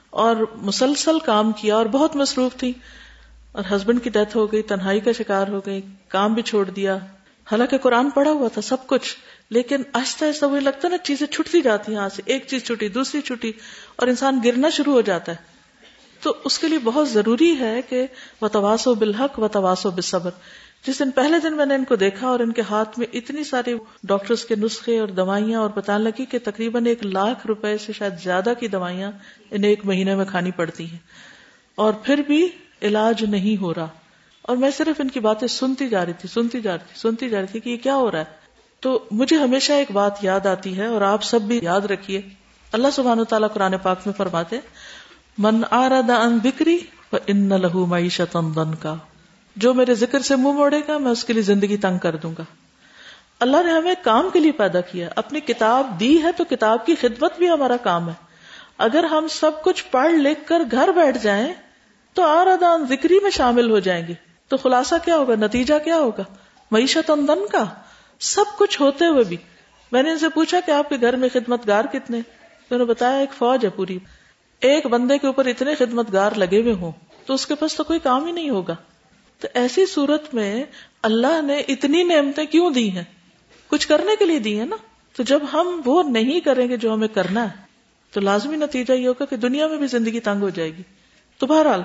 اور مسلسل کام کیا اور بہت مصروف تھی اور ہسبینڈ کی ڈیتھ ہو گئی تنہائی کا شکار ہو گئی کام بھی چھوڑ دیا۔ حالانکہ قرآن پڑھا ہوا تھا سب کچھ لیکن آہستہ آہستہ وہی لگتا نا چیزیں چھٹتی جاتی ہیں یہاں سے ایک چیز چھٹی دوسری چھٹی اور انسان گرنا شروع ہو جاتا ہے۔ تو اس کے لیے بہت ضروری ہے کہ وہ تواسو بالحق و تواسو بصبر جس دن پہلے دن میں نے ان کو دیکھا اور ان کے ہاتھ میں اتنی ساری ڈاکٹرز کے نسخے اور دوائیاں اور بتانے لگی کہ تقریباً ایک لاکھ روپے سے شاید زیادہ کی دوائیاں انہیں ایک مہینے میں کھانی پڑتی ہیں۔ اور پھر بھی علاج نہیں ہو رہا۔ اور میں صرف ان کی باتیں سنتی جا رہی تھی، سنتی جا رہی تھی، سنتی جا رہی تھی کہ یہ کیا ہو رہا ہے۔ تو مجھے ہمیشہ ایک بات یاد آتی ہے اور آپ سب بھی یاد رکھیے۔ اللہ سبحانہ و تعالیٰ قرآن پاک میں فرماتے من آرد ان بکری و ان لہو معیشت کا جو میرے ذکر سے منہ موڑے گا، میں اس کے لیے زندگی تنگ کر دوں گا۔ اللہ نے ہمیں کام کے لیے پیدا کیا، اپنی کتاب دی ہے تو کتاب کی خدمت بھی ہمارا کام ہے۔ اگر ہم سب کچھ پڑھ لکھ کر گھر بیٹھ جائیں، تو آردان ذکری میں شامل ہو جائیں گے۔ تو خلاصہ کیا ہوگا؟ نتیجہ کیا ہوگا؟ معیشت اندن کا سب کچھ ہوتے ہوئے بھی۔ میں نے ان سے پوچھا کہ آپ کے گھر میں خدمت گار کتنے؟ انہوں نے بتایا، ایک فوج ہے پوری۔ ایک بندے کے اوپر اتنے خدمت گار لگے ہوئے ہوں تو اس کے پاس تو کوئی کام ہی نہیں ہوگا۔ تو ایسی صورت میں اللہ نے اتنی نعمتیں کیوں دی ہیں؟ کچھ کرنے کے لیے دی ہیں نا؟ تو جب ہم وہ نہیں کریں گے جو ہمیں کرنا ہے، تو لازمی نتیجہ یہ ہوگا کہ دنیا میں بھی زندگی تنگ ہو جائے گی۔ تو بہرحال،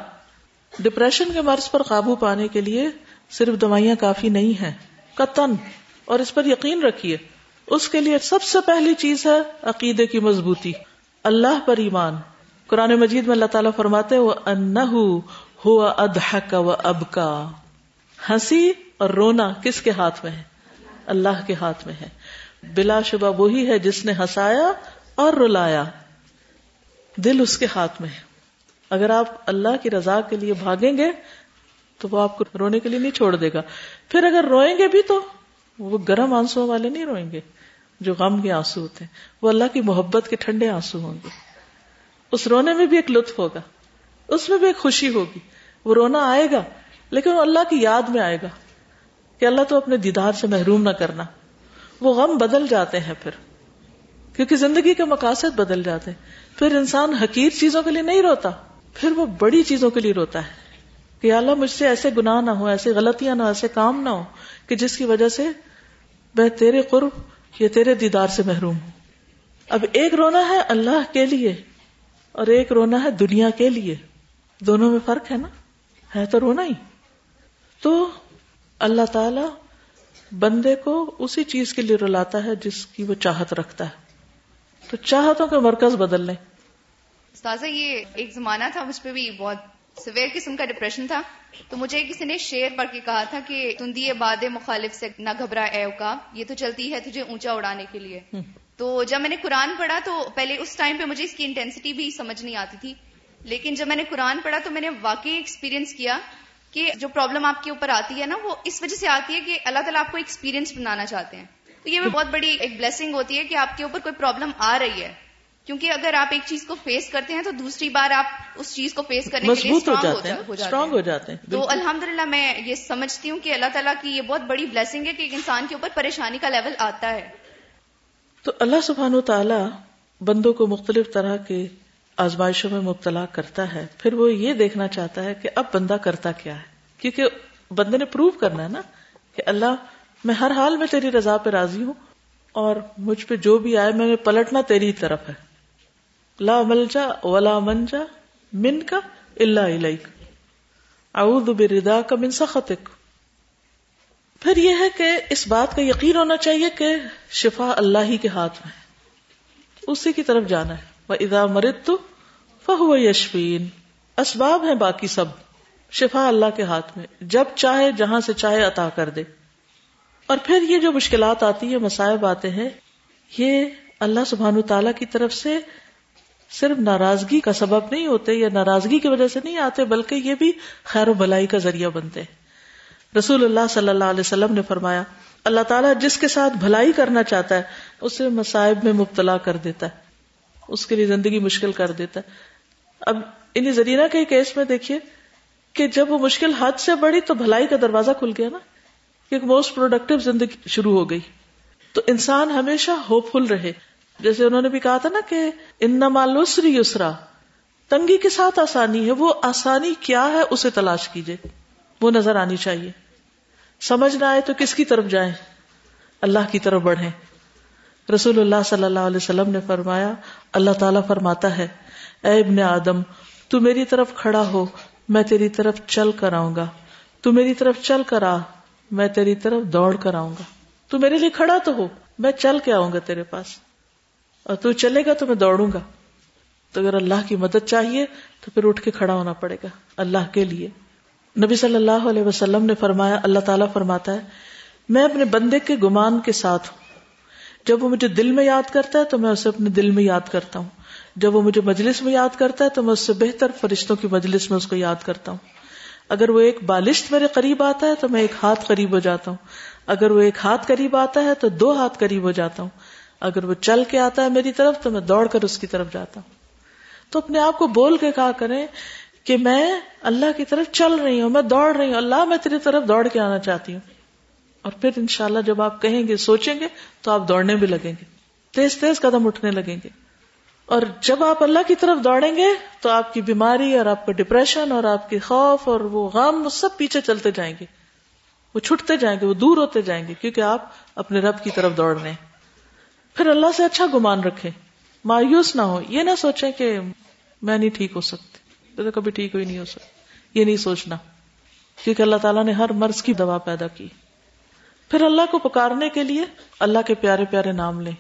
ڈپریشن کے مرض پر قابو پانے کے لیے صرف دوائیاں کافی نہیں ہیں۔ قطن، اور اس پر یقین رکھیے، اس کے لیے سب سے پہلی چیز ہے عقیدے کی مضبوطی۔ اللہ پر ایمان۔ قرآن مجید میں اللہ تعالیٰ فرماتے وہ انہو ہوا ادحک و اب کا ہنسی اور رونا کس کے ہاتھ میں ہے؟ اللہ کے ہاتھ میں ہے۔ بلا شبہ وہی ہے جس نے ہنسایا اور رلایا۔ دل اس کے ہاتھ میں ہے۔ اگر آپ اللہ کی رضا کے لیے بھاگیں گے، تو وہ آپ کو رونے کے لیے نہیں چھوڑ دے گا۔ پھر اگر روئیں گے بھی تو وہ گرم آنسو والے نہیں روئیں گے جو غم کے آنسو ہوتے ہیں۔ وہ اللہ کی محبت کے ٹھنڈے آنسو ہوں گے۔ اس رونے میں بھی ایک لطف ہوگا، اس میں بھی ایک خوشی ہوگی۔ وہ رونا آئے گا، لیکن وہ اللہ کی یاد میں آئے گا کہ اللہ تو اپنے دیدار سے محروم نہ کرنا۔ وہ غم بدل جاتے ہیں پھر، کیونکہ زندگی کے مقاصد بدل جاتے ہیں۔ پھر انسان حقیر چیزوں کے لیے نہیں روتا، پھر وہ بڑی چیزوں کے لیے روتا ہے۔ کہ اللہ مجھ سے ایسے گناہ نہ ہو، ایسے غلطیاں نہ ایسے کام نہ ہو، کہ جس کی وجہ سے میں تیرے قرب یا تیرے دیدار سے محروم ہوں۔ اب ایک رونا ہے اللہ کے لیے اور ایک رونا ہے دنیا کے لیے۔ دونوں میں فرق ہے نا؟ ہے تو رونا ہی۔ تو اللہ تعالی بندے کو اسی چیز کے لیے رلاتا ہے جس کی وہ چاہت رکھتا ہے۔ تو چاہتوں کے مرکز بدل لیں۔ استاذہ یہ ایک زمانہ تھا مجھ پہ بھی بہت سویر قسم کا ڈپریشن تھا۔ تو مجھے کسی نے شیر پڑھ کے کہا تھا کہ تندی باد مخالف سے نہ گھبرا اے کا یہ تو چلتی ہے تجھے اونچا اڑانے کے لیے۔ تو جب میں نے قرآن پڑھا تو پہلے اس ٹائم پہ مجھے اس کی انٹینسٹی بھی سمجھ نہیں آتی تھی۔ لیکن جب میں نے قرآن پڑھا تو میں نے واقعی ایکسپیرینس کیا کہ جو پرابلم آپ کے اوپر آتی ہے نا وہ اس وجہ سے آتی ہے کہ اللہ تعالیٰ آپ کو ایکسپیرینس بنانا چاہتے ہیں۔ تو یہ بہت بڑی ایک بلیسنگ ہوتی ہے کہ آپ کے اوپر کوئی پرابلم آ رہی ہے۔ کیونکہ اگر آپ ایک چیز کو فیس کرتے ہیں تو دوسری بار آپ اس چیز کو فیس کرنے کے لیے اسٹرانگ ہو جاتے ہیں تو الحمد میں یہ سمجھتی ہوں کہ اللہ تعالیٰ کی یہ بہت بڑی بلیسنگ ہے کہ ایک انسان کے اوپر پریشانی کا لیول آتا ہے۔ تو اللہ سبحان و تعالی بندوں کو مختلف طرح کے آزمائشوں میں مبتلا کرتا ہے۔ پھر وہ یہ دیکھنا چاہتا ہے کہ اب بندہ کرتا کیا ہے۔ کیونکہ بندے نے پروو کرنا ہے نا کہ اللہ، میں ہر حال میں تیری رضا پہ راضی ہوں اور مجھ پہ جو بھی آئے، میں پلٹنا تیری طرف ہے۔ لا ملجا ولا منجا من کا اللہ علیک اعوذ بردا کا من سخطک۔ پھر یہ ہے کہ اس بات کا یقین ہونا چاہیے کہ شفا اللہ ہی کے ہاتھ میں اسی کی طرف جانا ہے۔ وہ ادا مرد تو فہو یشفین اسباب ہیں باقی سب۔ شفا اللہ کے ہاتھ میں۔ جب چاہے، جہاں سے چاہے عطا کر دے۔ اور پھر یہ جو مشکلات آتی ہے مسائب آتے ہیں، یہ اللہ سبحان تعالی کی طرف سے صرف ناراضگی کا سبب نہیں ہوتے یا ناراضگی کی وجہ سے نہیں آتے، بلکہ یہ بھی خیر و بلائی کا ذریعہ بنتے ہیں۔ رسول اللہ صلی اللہ علیہ وسلم نے فرمایا، اللہ تعالیٰ جس کے ساتھ بھلائی کرنا چاہتا ہے، اسے مسائب میں مبتلا کر دیتا ہے۔ اس کے لیے زندگی مشکل کر دیتا ہے۔ اب انہیں زرینہ کے کیس میں دیکھیے کہ جب وہ مشکل حد سے بڑی تو بھلائی کا دروازہ کھل گیا نا ایک موسٹ پروڈکٹیو زندگی شروع ہو گئی۔ تو انسان ہمیشہ ہوپ فل رہے۔ جیسے انہوں نے بھی کہا تھا نا کہ ان مالوسری یسرا، تنگی کے ساتھ آسانی ہے، وہ آسانی کیا ہے اسے تلاش کیجیے وہ نظر آنی چاہیے۔ سمجھ نہ آئے تو کس کی طرف جائیں؟ اللہ کی طرف بڑھیں۔ رسول اللہ صلی اللہ علیہ وسلم نے فرمایا، اللہ تعالیٰ فرماتا ہے، اے ابن آدم، تو میری طرف کھڑا ہو، میں تیری طرف چل کر آؤں گا۔ تو میری طرف چل کر آ، میں تیری طرف دوڑ کر آؤں گا۔ تو میرے لیے کھڑا تو ہو، میں چل کے آؤں گا تیرے پاس۔ اور تو چلے گا تو میں دوڑوں گا۔ تو اگر اللہ کی مدد چاہیے، تو پھر اٹھ کے کھڑا ہونا پڑے گا، اللہ کے لیے۔ نبی صلی اللہ علیہ وسلم نے فرمایا، اللہ تعالیٰ فرماتا ہے، میں اپنے بندے کے گمان کے ساتھ ہوں۔ جب وہ مجھے دل میں یاد کرتا ہے تو میں اسے اپنے دل میں یاد کرتا ہوں۔ جب وہ مجھے مجلس میں یاد کرتا ہے تو میں اس سے بہتر فرشتوں کی مجلس میں اس کو یاد کرتا ہوں۔ اگر وہ ایک بالشت میرے قریب آتا ہے تو میں ایک ہاتھ قریب ہو جاتا ہوں۔ اگر وہ ایک ہاتھ قریب آتا ہے تو دو ہاتھ قریب ہو جاتا ہوں۔ اگر وہ چل کے آتا ہے میری طرف تو میں دوڑ کر اس کی طرف جاتا ہوں۔ تو اپنے آپ کو بول کے کہا کریں کہ میں اللہ کی طرف چل رہی ہوں، میں دوڑ رہی ہوں، اللہ میں تیری طرف دوڑ کے آنا چاہتی ہوں۔ اور پھر انشاءاللہ جب آپ کہیں گے، سوچیں گے، تو آپ دوڑنے بھی لگیں گے۔ تیز تیز قدم اٹھنے لگیں گے۔ اور جب آپ اللہ کی طرف دوڑیں گے، تو آپ کی بیماری اور آپ کا ڈپریشن اور آپ کی خوف اور وہ غم، وہ سب پیچھے چلتے جائیں گے۔ وہ چھٹتے جائیں گے، وہ دور ہوتے جائیں گے، کیونکہ آپ اپنے رب کی طرف دوڑ رہے ہیں۔ پھر اللہ سے اچھا گمان رکھے مایوس نہ ہو یہ نہ سوچیں کہ میں نہیں ٹھیک ہو سکتی۔ تو کبھی ٹھیک ہوئی نہیں ہو سکتی یہ نہیں سوچنا۔ کیونکہ اللہ تعالیٰ نے ہر مرض کی دوا پیدا کی۔ پھر اللہ کو پکارنے کے لیے اللہ کے پیارے پیارے نام لیں۔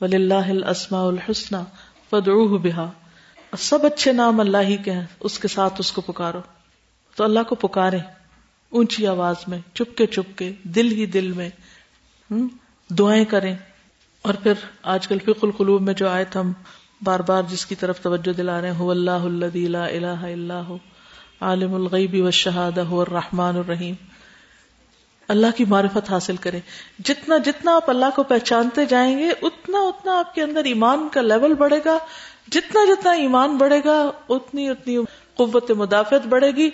ولی اللہ السما الحسن فدعوه بها۔ سب اچھے نام اللہ ہی کے ہیں۔ اس کے ساتھ اس کو پکارو۔ تو اللہ کو پکارے اونچی آواز میں چپ کے چپ کے دل ہی دل میں۔ دعائیں کریں۔ اور پھر آج کل فق القلوب میں جو آئے ہم بار بار جس کی طرف توجہ دلا رہے ہیں اللہ الذی لا الہ الا ہو، عالم الغیب والشہادہ، هو الرحمن الرحیم۔ اللہ کی معرفت حاصل کریں۔ جتنا جتنا آپ اللہ کو پہچانتے جائیں گے، اتنا اتنا آپ کے اندر ایمان کا لیول بڑھے گا۔ جتنا جتنا ایمان بڑھے گا، اتنی اتنی قوت مدافعت بڑھے گی۔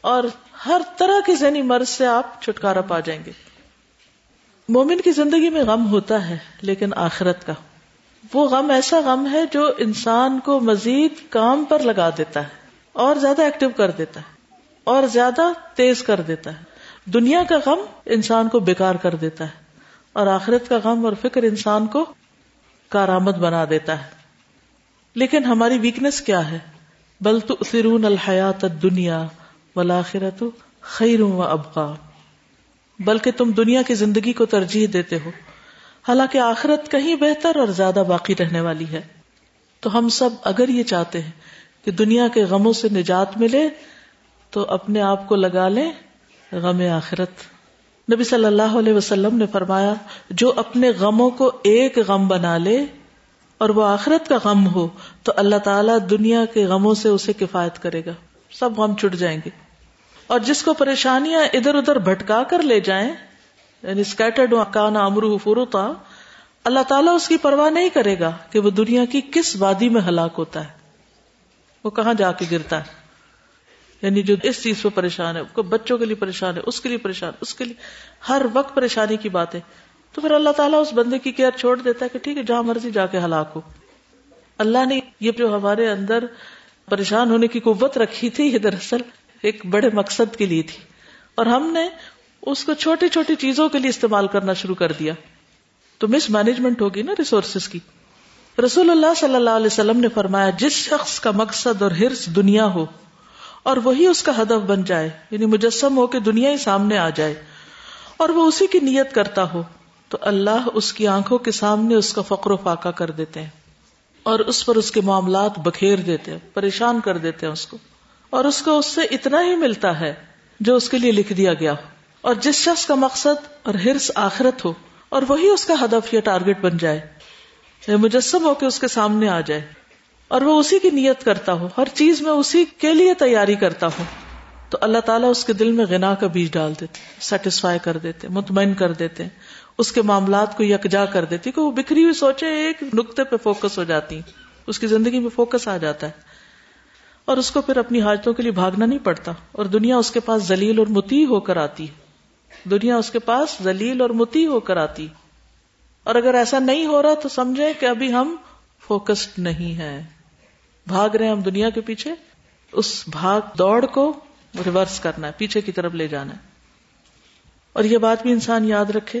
اور ہر طرح کی ذہنی مرض سے آپ چھٹکارا پا جائیں گے۔ مومن کی زندگی میں غم ہوتا ہے، لیکن آخرت کا۔ وہ غم ایسا غم ہے جو انسان کو مزید کام پر لگا دیتا ہے اور زیادہ ایکٹیو کر دیتا ہے اور زیادہ تیز کر دیتا ہے۔ دنیا کا غم انسان کو بیکار کر دیتا ہے اور آخرت کا غم اور فکر انسان کو کارآمد بنا دیتا ہے۔ لیکن ہماری ویکنیس کیا ہے؟ بل تو فرون الحیات دنیا ولاخرت خیر و ابقا۔ بلکہ تم دنیا کی زندگی کو ترجیح دیتے ہو۔ حالانکہ آخرت کہیں بہتر اور زیادہ باقی رہنے والی ہے۔ تو ہم سب اگر یہ چاہتے ہیں کہ دنیا کے غموں سے نجات ملے، تو اپنے آپ کو لگا لیں غم آخرت۔ نبی صلی اللہ علیہ وسلم نے فرمایا، جو اپنے غموں کو ایک غم بنا لے اور وہ آخرت کا غم ہو، تو اللہ تعالیٰ دنیا کے غموں سے اسے کفایت کرے گا۔ سب غم چھٹ جائیں گے۔ اور جس کو پریشانیاں ادھر ادھر بھٹکا کر لے جائیں یعنی اسکیٹرڈ کانا امرو فروتا اللہ تعالیٰ اس کی پرواہ نہیں کرے گا کہ وہ دنیا کی کس وادی میں ہلاک ہوتا ہے۔ وہ کہاں جا کے گرتا ہے؟ یعنی جو اس چیز پہ پریشان ہے بچوں کے لیے پریشان ہے، اس کے لیے پریشان، اس کے لیے ہر وقت پریشانی کی بات ہے تو پھر اللہ تعالیٰ اس بندے کی کیئر چھوڑ دیتا ہے کہ ٹھیک ہے، جہاں مرضی جا کے ہلاک ہو۔ اللہ نے یہ جو ہمارے اندر پریشان ہونے کی قوت رکھی تھی، یہ دراصل ایک بڑے مقصد کے لیے تھی۔ اور ہم نے اس کو چھوٹی چھوٹی چیزوں کے لیے استعمال کرنا شروع کر دیا۔ تو مس مینجمنٹ ہوگی نا ریسورسز کی۔ رسول اللہ صلی اللہ علیہ وسلم نے فرمایا، جس شخص کا مقصد اور ہرس دنیا ہو اور وہی اس کا ہدف بن جائے یعنی مجسم ہو کے دنیا ہی سامنے آ جائے اور وہ اسی کی نیت کرتا ہو، تو اللہ اس کی آنکھوں کے سامنے اس کا فقر و فاقہ کر دیتے ہیں اور اس پر اس کے معاملات بکھیر دیتے ہیں، پریشان کر دیتے ہیں اس کو۔ اور اس کو اس سے اتنا ہی ملتا ہے جو اس کے لیے لکھ دیا گیا ہو۔ اور جس شخص کا مقصد اور ہرس آخرت ہو اور وہی اس کا ہدف یا ٹارگیٹ بن جائے۔ مجسم ہو کے اس کے سامنے آ جائے اور وہ اسی کی نیت کرتا ہو، ہر چیز میں اسی کے لیے تیاری کرتا ہو۔ تو اللہ تعالیٰ اس کے دل میں غنا کا بیج ڈال دیتے سیٹسفائی کر دیتے، مطمئن کر دیتے۔ اس کے معاملات کو یکجا کر دیتی کہ وہ بکھری ہوئی سوچے ایک نقطے پہ فوکس ہو جاتی، اس کی زندگی میں فوکس آ جاتا ہے۔ اور اس کو پھر اپنی حاجتوں کے لیے بھاگنا نہیں پڑتا اور دنیا اس کے پاس ذلیل اور متی ہو کر آتی ہے۔ دنیا اس کے پاس ذلیل اور متی ہو کر آتی۔ اور اگر ایسا نہیں ہو رہا تو سمجھے کہ ابھی ہم فوکسڈ نہیں ہے بھاگ رہے ہیں ہم دنیا کے پیچھے۔ اس بھاگ دوڑ کو ریورس کرنا ہے، پیچھے کی طرف لے جانا ہے۔ اور یہ بات بھی انسان یاد رکھے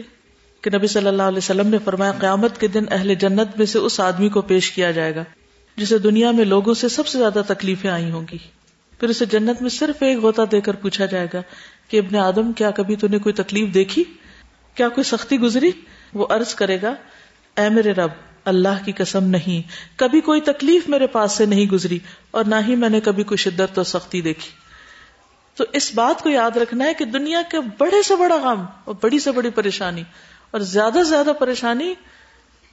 کہ نبی صلی اللہ علیہ وسلم نے فرمایا، قیامت کے دن اہل جنت میں سے اس آدمی کو پیش کیا جائے گا جسے دنیا میں لوگوں سے سب سے زیادہ تکلیفیں آئی ہوں گی۔ پھر اسے جنت میں صرف ایک غوطہ دے کر پوچھا جائے گا کہ ابن آدم، کیا کبھی تو نے کوئی تکلیف دیکھی؟ کیا کوئی سختی گزری؟ وہ عرض کرے گا، اے میرے رب، اللہ کی قسم نہیں، کبھی کوئی تکلیف میرے پاس سے نہیں گزری اور نہ ہی میں نے کبھی کوئی شدت اور سختی دیکھی۔ تو اس بات کو یاد رکھنا ہے کہ دنیا کے بڑے سے بڑا غم اور بڑی سے بڑی پریشانی اور زیادہ سے زیادہ پریشانی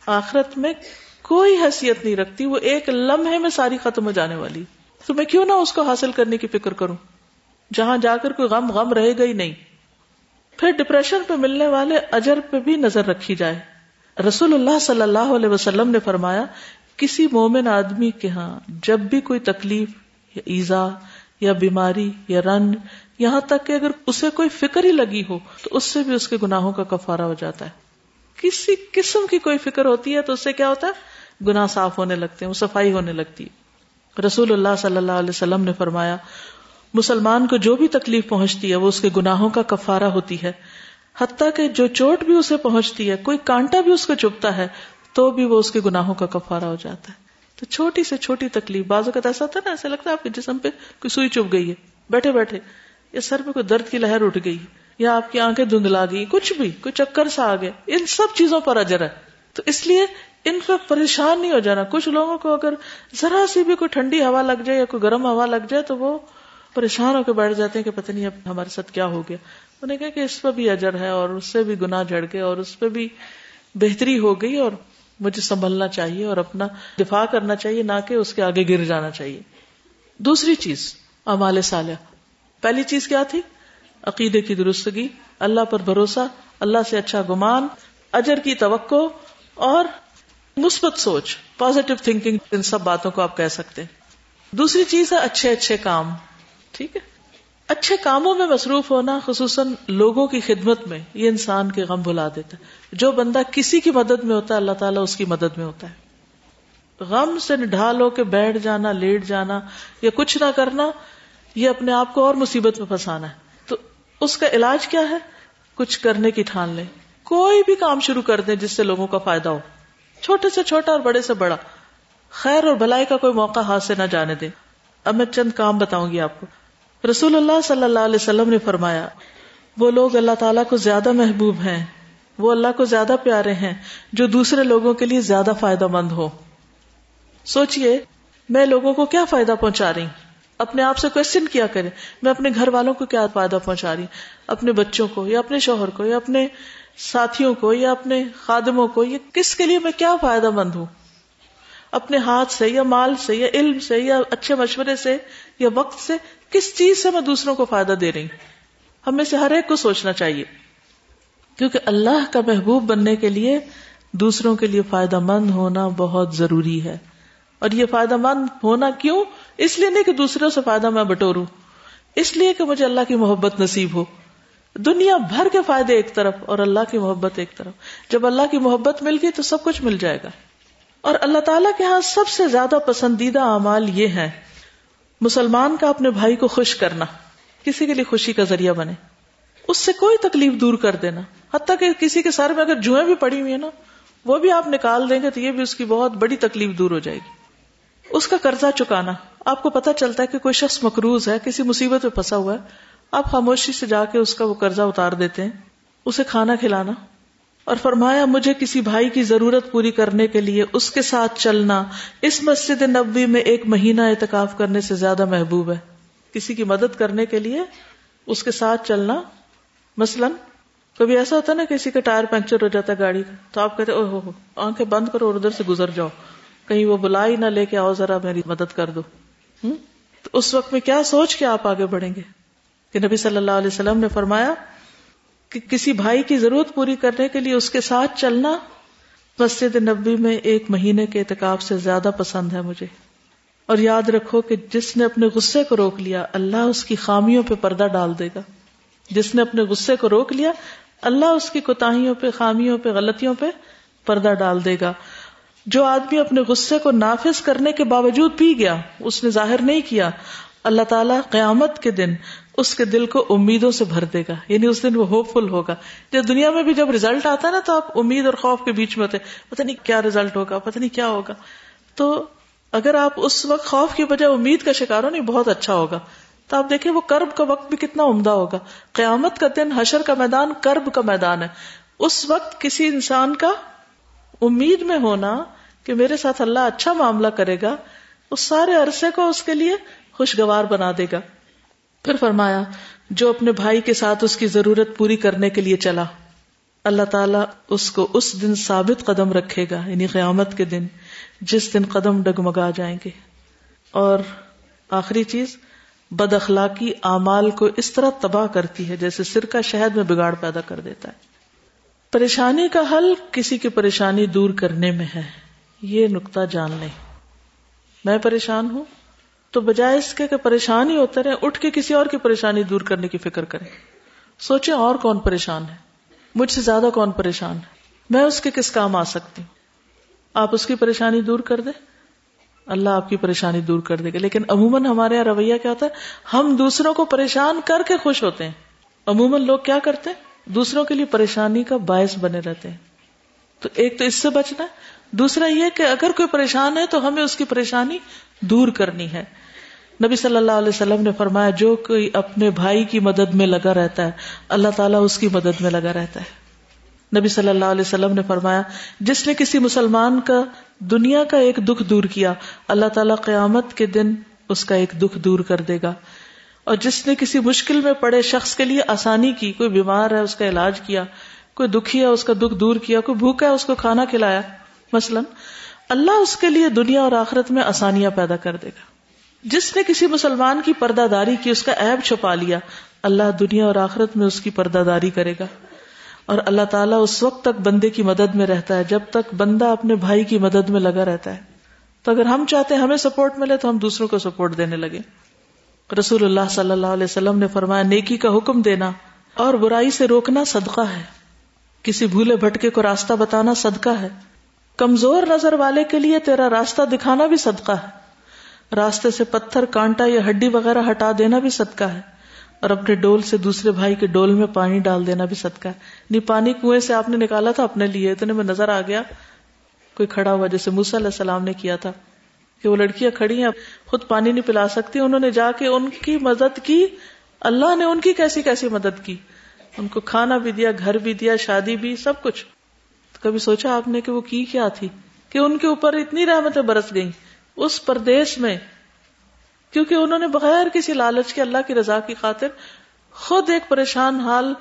آخرت میں کوئی حیثیت نہیں رکھتی، وہ ایک لمحے میں ساری ختم ہو جانے والی۔ تو میں کیوں نہ اس کو حاصل کرنے کی فکر کروں؟ جہاں جا کر کوئی غم غم رہے گا ہی نہیں۔ پھر ڈپریشن پہ ملنے والے اجر پہ بھی نظر رکھی جائے۔ رسول اللہ صلی اللہ علیہ وسلم نے فرمایا، کسی مومن آدمی کے ہاں جب بھی کوئی تکلیف یا ایزا یا بیماری یا رن یہاں تک کہ اگر اسے کوئی فکر ہی لگی ہو تو اس سے بھی اس کے گناہوں کا کفارہ ہو جاتا ہے۔ کسی قسم کی کوئی فکر ہوتی ہے تو اس سے کیا ہوتا ہے؟ گناہ صاف ہونے لگتے ہیں، وہ صفائی ہونے لگتی ہے۔ رسول اللہ صلی اللہ علیہ وسلم نے فرمایا، مسلمان کو جو بھی تکلیف پہنچتی ہے، وہ اس کے گناہوں کا کفارہ ہوتی ہے۔ حتیٰ کہ جو چوٹ بھی اسے پہنچتی ہے، کوئی کانٹا بھی اس کو چپتا ہے، تو بھی وہ اس کے گناہوں کا کفارہ ہو جاتا ہے۔ تو چھوٹی سے چھوٹی تکلیف، بعض اوقات ایسا ہوتا ہے نا، ایسا لگتا ہے آپ کے جسم پہ کوئی سوئی چپ گئی ہے، بیٹھے بیٹھے، یا سر پہ کوئی درد کی لہر اٹھ گئی، یا آپ کی آنکھیں دھندلا گئی، کچھ بھی، کوئی چکر سا آ گیا، ان سب چیزوں پر اجر ہے۔ تو اس لیے ان کو پریشان نہیں ہو جانا۔ کچھ لوگوں کو اگر ذرا سی بھی کوئی ٹھنڈی ہوا لگ جائے یا کوئی گرم ہوا لگ جائے تو وہ پریشان ہو کے بیٹھ جاتے ہیں کہ پتہ نہیں اب ہمارے ساتھ کیا ہو گیا۔ انہیں کہا کہ اس پہ بھی اجر ہے اور اس سے بھی گناہ جڑ گئے اور اس پہ بھی بہتری ہو گئی اور مجھے سنبھلنا چاہیے اور اپنا دفاع کرنا چاہیے، نہ کہ اس کے آگے گر جانا چاہیے۔ دوسری چیز امال صالح پہلی چیز کیا تھی؟ عقیدے کی درستگی۔ اللہ پر بھروسہ، اللہ سے اچھا گمان، اجر کی توقع اور مثبت سوچ پازیٹو تھنکنگ ان سب باتوں کو آپ کہہ سکتے ہیں۔ دوسری چیز ہے اچھے اچھے کام، ٹھیک ہے؟ اچھے کاموں میں مصروف ہونا، خصوصاً لوگوں کی خدمت میں، یہ انسان کے غم بھلا دیتا ہے۔ جو بندہ کسی کی مدد میں ہوتا ہے، اللہ تعالیٰ اس کی مدد میں ہوتا ہے۔ غم سے ڈھال ہو کے بیٹھ جانا، لیٹ جانا، یا کچھ نہ کرنا، یہ اپنے آپ کو اور مصیبت میں پھنسانا ہے۔ تو اس کا علاج کیا ہے؟ کچھ کرنے کی ٹھان لیں۔ کوئی بھی کام شروع کر دیں جس سے لوگوں کا فائدہ ہو۔ چھوٹے سے چھوٹا اور بڑے سے بڑا۔ خیر اور بھلائی کا کوئی موقع ہاتھ سے نہ جانے دیں اب میں چند کام بتاؤں گی آپ کو۔ رسول اللہ صلی اللہ علیہ وسلم نے فرمایا، وہ لوگ اللہ تعالیٰ کو زیادہ محبوب ہیں، وہ اللہ کو زیادہ پیارے ہیں، جو دوسرے لوگوں کے لیے زیادہ فائدہ مند ہو۔ سوچئے، میں لوگوں کو کیا فائدہ پہنچا رہی؟ اپنے آپ سے کوشچن کیا کریں؟ میں اپنے گھر والوں کو کیا فائدہ پہنچا رہی؟ اپنے بچوں کو یا اپنے شوہر کو یا اپنے ساتھیوں کو یا اپنے خادموں کو یا کس کے لیے میں کیا فائدہ مند ہوں؟ اپنے ہاتھ سے یا مال سے یا علم سے یا اچھے مشورے سے یا وقت سے کس چیز سے میں دوسروں کو فائدہ دے رہی ہوں؟ ہمیں سے ہر ایک کو سوچنا چاہیے۔ کیونکہ اللہ کا محبوب بننے کے لیے دوسروں کے لیے فائدہ مند ہونا بہت ضروری ہے۔ اور یہ فائدہ مند ہونا کیوں؟ اس لیے نہیں کہ دوسروں سے فائدہ میں بٹوروں۔ اس لیے کہ مجھے اللہ کی محبت نصیب ہو۔ دنیا بھر کے فائدے ایک طرف اور اللہ کی محبت ایک طرف۔ جب اللہ کی محبت مل گئی تو سب کچھ مل جائے گا۔ اور اللہ تعالیٰ کے ہاں سب سے زیادہ پسندیدہ اعمال یہ ہے مسلمان کا اپنے بھائی کو خوش کرنا، کسی کے لیے خوشی کا ذریعہ بنے۔ اس سے کوئی تکلیف دور کر دینا۔ حتیٰ کہ کسی کے سر میں اگر جوئیں بھی پڑی ہوئی ہیں نا، وہ بھی آپ نکال دیں گے تو یہ بھی اس کی بہت بڑی تکلیف دور ہو جائے گی۔ اس کا قرضہ چکانا۔ آپ کو پتا چلتا ہے کہ کوئی شخص مقروض ہے، کسی مصیبت میں پھنسا ہوا ہے آپ خاموشی سے جا کے اس کا وہ قرضہ اتار دیتے ہیں، اسے کھانا کھلانا۔ اور فرمایا، مجھے کسی بھائی کی ضرورت پوری کرنے کے لیے اس کے ساتھ چلنا اس مسجد نبوی میں ایک مہینہ اعتکاف کرنے سے زیادہ محبوب ہے۔ کسی کی مدد کرنے کے لیے اس کے ساتھ چلنا، مثلاً کبھی ایسا ہوتا ہے نا کسی کا ٹائر پنکچر ہو جاتا ہے گاڑی کا، تو آپ کہتے او ہو آنکھیں بند کرو اور ادھر سے گزر جاؤ۔ کہیں وہ بلا ہی نہ لے کے آؤ، ذرا میری مدد کر دو۔ تو اس وقت میں کیا سوچ کے آپ آگے بڑھیں گے؟ کہ نبی صلی اللہ علیہ وسلم نے فرمایا کہ کسی بھائی کی ضرورت پوری کرنے کے لیے اس کے ساتھ چلنا مسجد نبی میں ایک مہینے کے اعتکاب سے زیادہ پسند ہے مجھے۔ اور یاد رکھو کہ جس نے اپنے غصے کو روک لیا، اللہ اس کی خامیوں پہ پردہ ڈال دے گا۔ جس نے اپنے غصے کو روک لیا، اللہ اس کی کوتاہیوں پہ، خامیوں پہ، غلطیوں پہ پردہ ڈال دے گا۔ جو آدمی اپنے غصے کو نافذ کرنے کے باوجود پی گیا، اس نے ظاہر نہیں کیا۔ اللہ تعالیٰ قیامت کے دن اس کے دل کو امیدوں سے بھر دے گا۔ یعنی اس دن وہ ہوپ فل ہوگا۔ جب دنیا میں بھی جب ریزلٹ آتا ہے نا تو آپ امید اور خوف کے بیچ میں ہوتے پتہ نہیں کیا ریزلٹ ہوگا، پتہ نہیں کیا ہوگا۔ تو اگر آپ اس وقت خوف کی بجائے امید کا شکار ہو، نہیں، بہت اچھا ہوگا۔ تو آپ دیکھیں وہ کرب کا وقت بھی کتنا عمدہ ہوگا۔ قیامت کا دن حشر کا میدان کرب کا میدان ہے۔ اس وقت کسی انسان کا امید میں ہونا کہ میرے ساتھ اللہ اچھا معاملہ کرے گا اس سارے عرصے کو اس کے لیے خوشگوار بنا دے گا۔ پھر فرمایا، جو اپنے بھائی کے ساتھ اس کی ضرورت پوری کرنے کے لیے چلا، اللہ تعالیٰ اس کو اس دن ثابت قدم رکھے گا یعنی قیامت کے دن، جس دن قدم ڈگمگا جائیں گے۔ اور آخری چیز، بد اخلاقی اعمال کو اس طرح تباہ کرتی ہے جیسے سرکہ شہد میں بگاڑ پیدا کر دیتا ہے۔ پریشانی کا حل کسی کی پریشانی دور کرنے میں ہے، یہ نقطہ جان لیں۔ میں پریشان ہوں تو بجائے اس کے کہ پریشان ہی ہوتے رہے، اٹھ کے کسی اور کی پریشانی دور کرنے کی فکر کریں سوچیں اور کون پریشان ہے؟ مجھ سے زیادہ کون پریشان ہے؟ میں اس کے کس کام آ سکتی؟ ہوں آپ اس کی پریشانی دور کر دیں۔ اللہ آپ کی پریشانی دور کر دے گا۔ لیکن عموماً ہمارے یہاں رویہ کیا ہوتا ہے؟ ہم دوسروں کو پریشان کر کے خوش ہوتے ہیں۔ عموماً لوگ کیا کرتے ہیں؟ دوسروں کے لیے پریشانی کا باعث بنے رہتے ہیں۔ تو ایک تو اس سے بچنا ہے۔ دوسرا یہ کہ اگر کوئی پریشان ہے تو ہمیں اس کی پریشانی دور کرنی ہے۔ نبی صلی اللہ علیہ وسلم نے فرمایا، جو کوئی اپنے بھائی کی مدد میں لگا رہتا ہے، اللہ تعالیٰ اس کی مدد میں لگا رہتا ہے۔ نبی صلی اللہ علیہ وسلم نے فرمایا، جس نے کسی مسلمان کا دنیا کا ایک دکھ دور کیا، اللہ تعالیٰ قیامت کے دن اس کا ایک دکھ دور کر دے گا۔ اور جس نے کسی مشکل میں پڑے شخص کے لیے آسانی کی، کوئی بیمار ہے، اس کا علاج کیا، کوئی دکھی ہے، اس کا دکھ دور کیا، کوئی بھوکا ہے، اس کو کھانا کھلایا، مثلاً۔ اللہ اس کے لیے دنیا اور آخرت میں آسانیاں پیدا کر دے گا۔ جس نے کسی مسلمان کی پردہ داری کی اس کا عیب چھپا لیا، اللہ دنیا اور آخرت میں اس کی پردہ داری کرے گا۔ اور اللہ تعالیٰ اس وقت تک بندے کی مدد میں رہتا ہے، جب تک بندہ اپنے بھائی کی مدد میں لگا رہتا ہے۔ تو اگر ہم چاہتے ہیں ہمیں سپورٹ ملے تو ہم دوسروں کو سپورٹ دینے لگے۔ رسول اللہ صلی اللہ علیہ وسلم نے فرمایا، نیکی کا حکم دینا اور برائی سے روکنا صدقہ ہے۔ کسی بھولے بھٹکے کو راستہ بتانا صدقہ ہے۔ کمزور نظر والے کے لیے تیرا راستہ دکھانا بھی صدقہ ہے۔ راستے سے پتھر، کانٹا یا ہڈی وغیرہ ہٹا دینا بھی صدقہ ہے۔ اور اپنے ڈول سے دوسرے بھائی کے ڈول میں پانی ڈال دینا بھی صدقہ ہے۔ نہیں پانی کنویں سے آپ نے نکالا تھا اپنے لیے، اتنے میں نظر آ گیا۔ کوئی کھڑا ہوا، جیسے موسا علیہ السلام نے کیا تھا کہ وہ لڑکیاں کھڑی ہیں خود پانی نہیں پلا سکتی۔ انہوں نے جا کے ان کی مدد کی۔ اللہ نے ان کی کیسی کیسی مدد کی؟ ان کو کھانا بھی دیا، گھر بھی دیا، شادی بھی، سب کچھ۔ کبھی سوچا آپ نے کہ وہ کی کیا تھی؟ کہ ان کے اوپر اتنی رحمتیں برس گئیں اس پردیش میں، کیونکہ انہوں نے بغیر کسی لالچ کے اللہ کی رضا کی خاطر خود ایک پریشان حال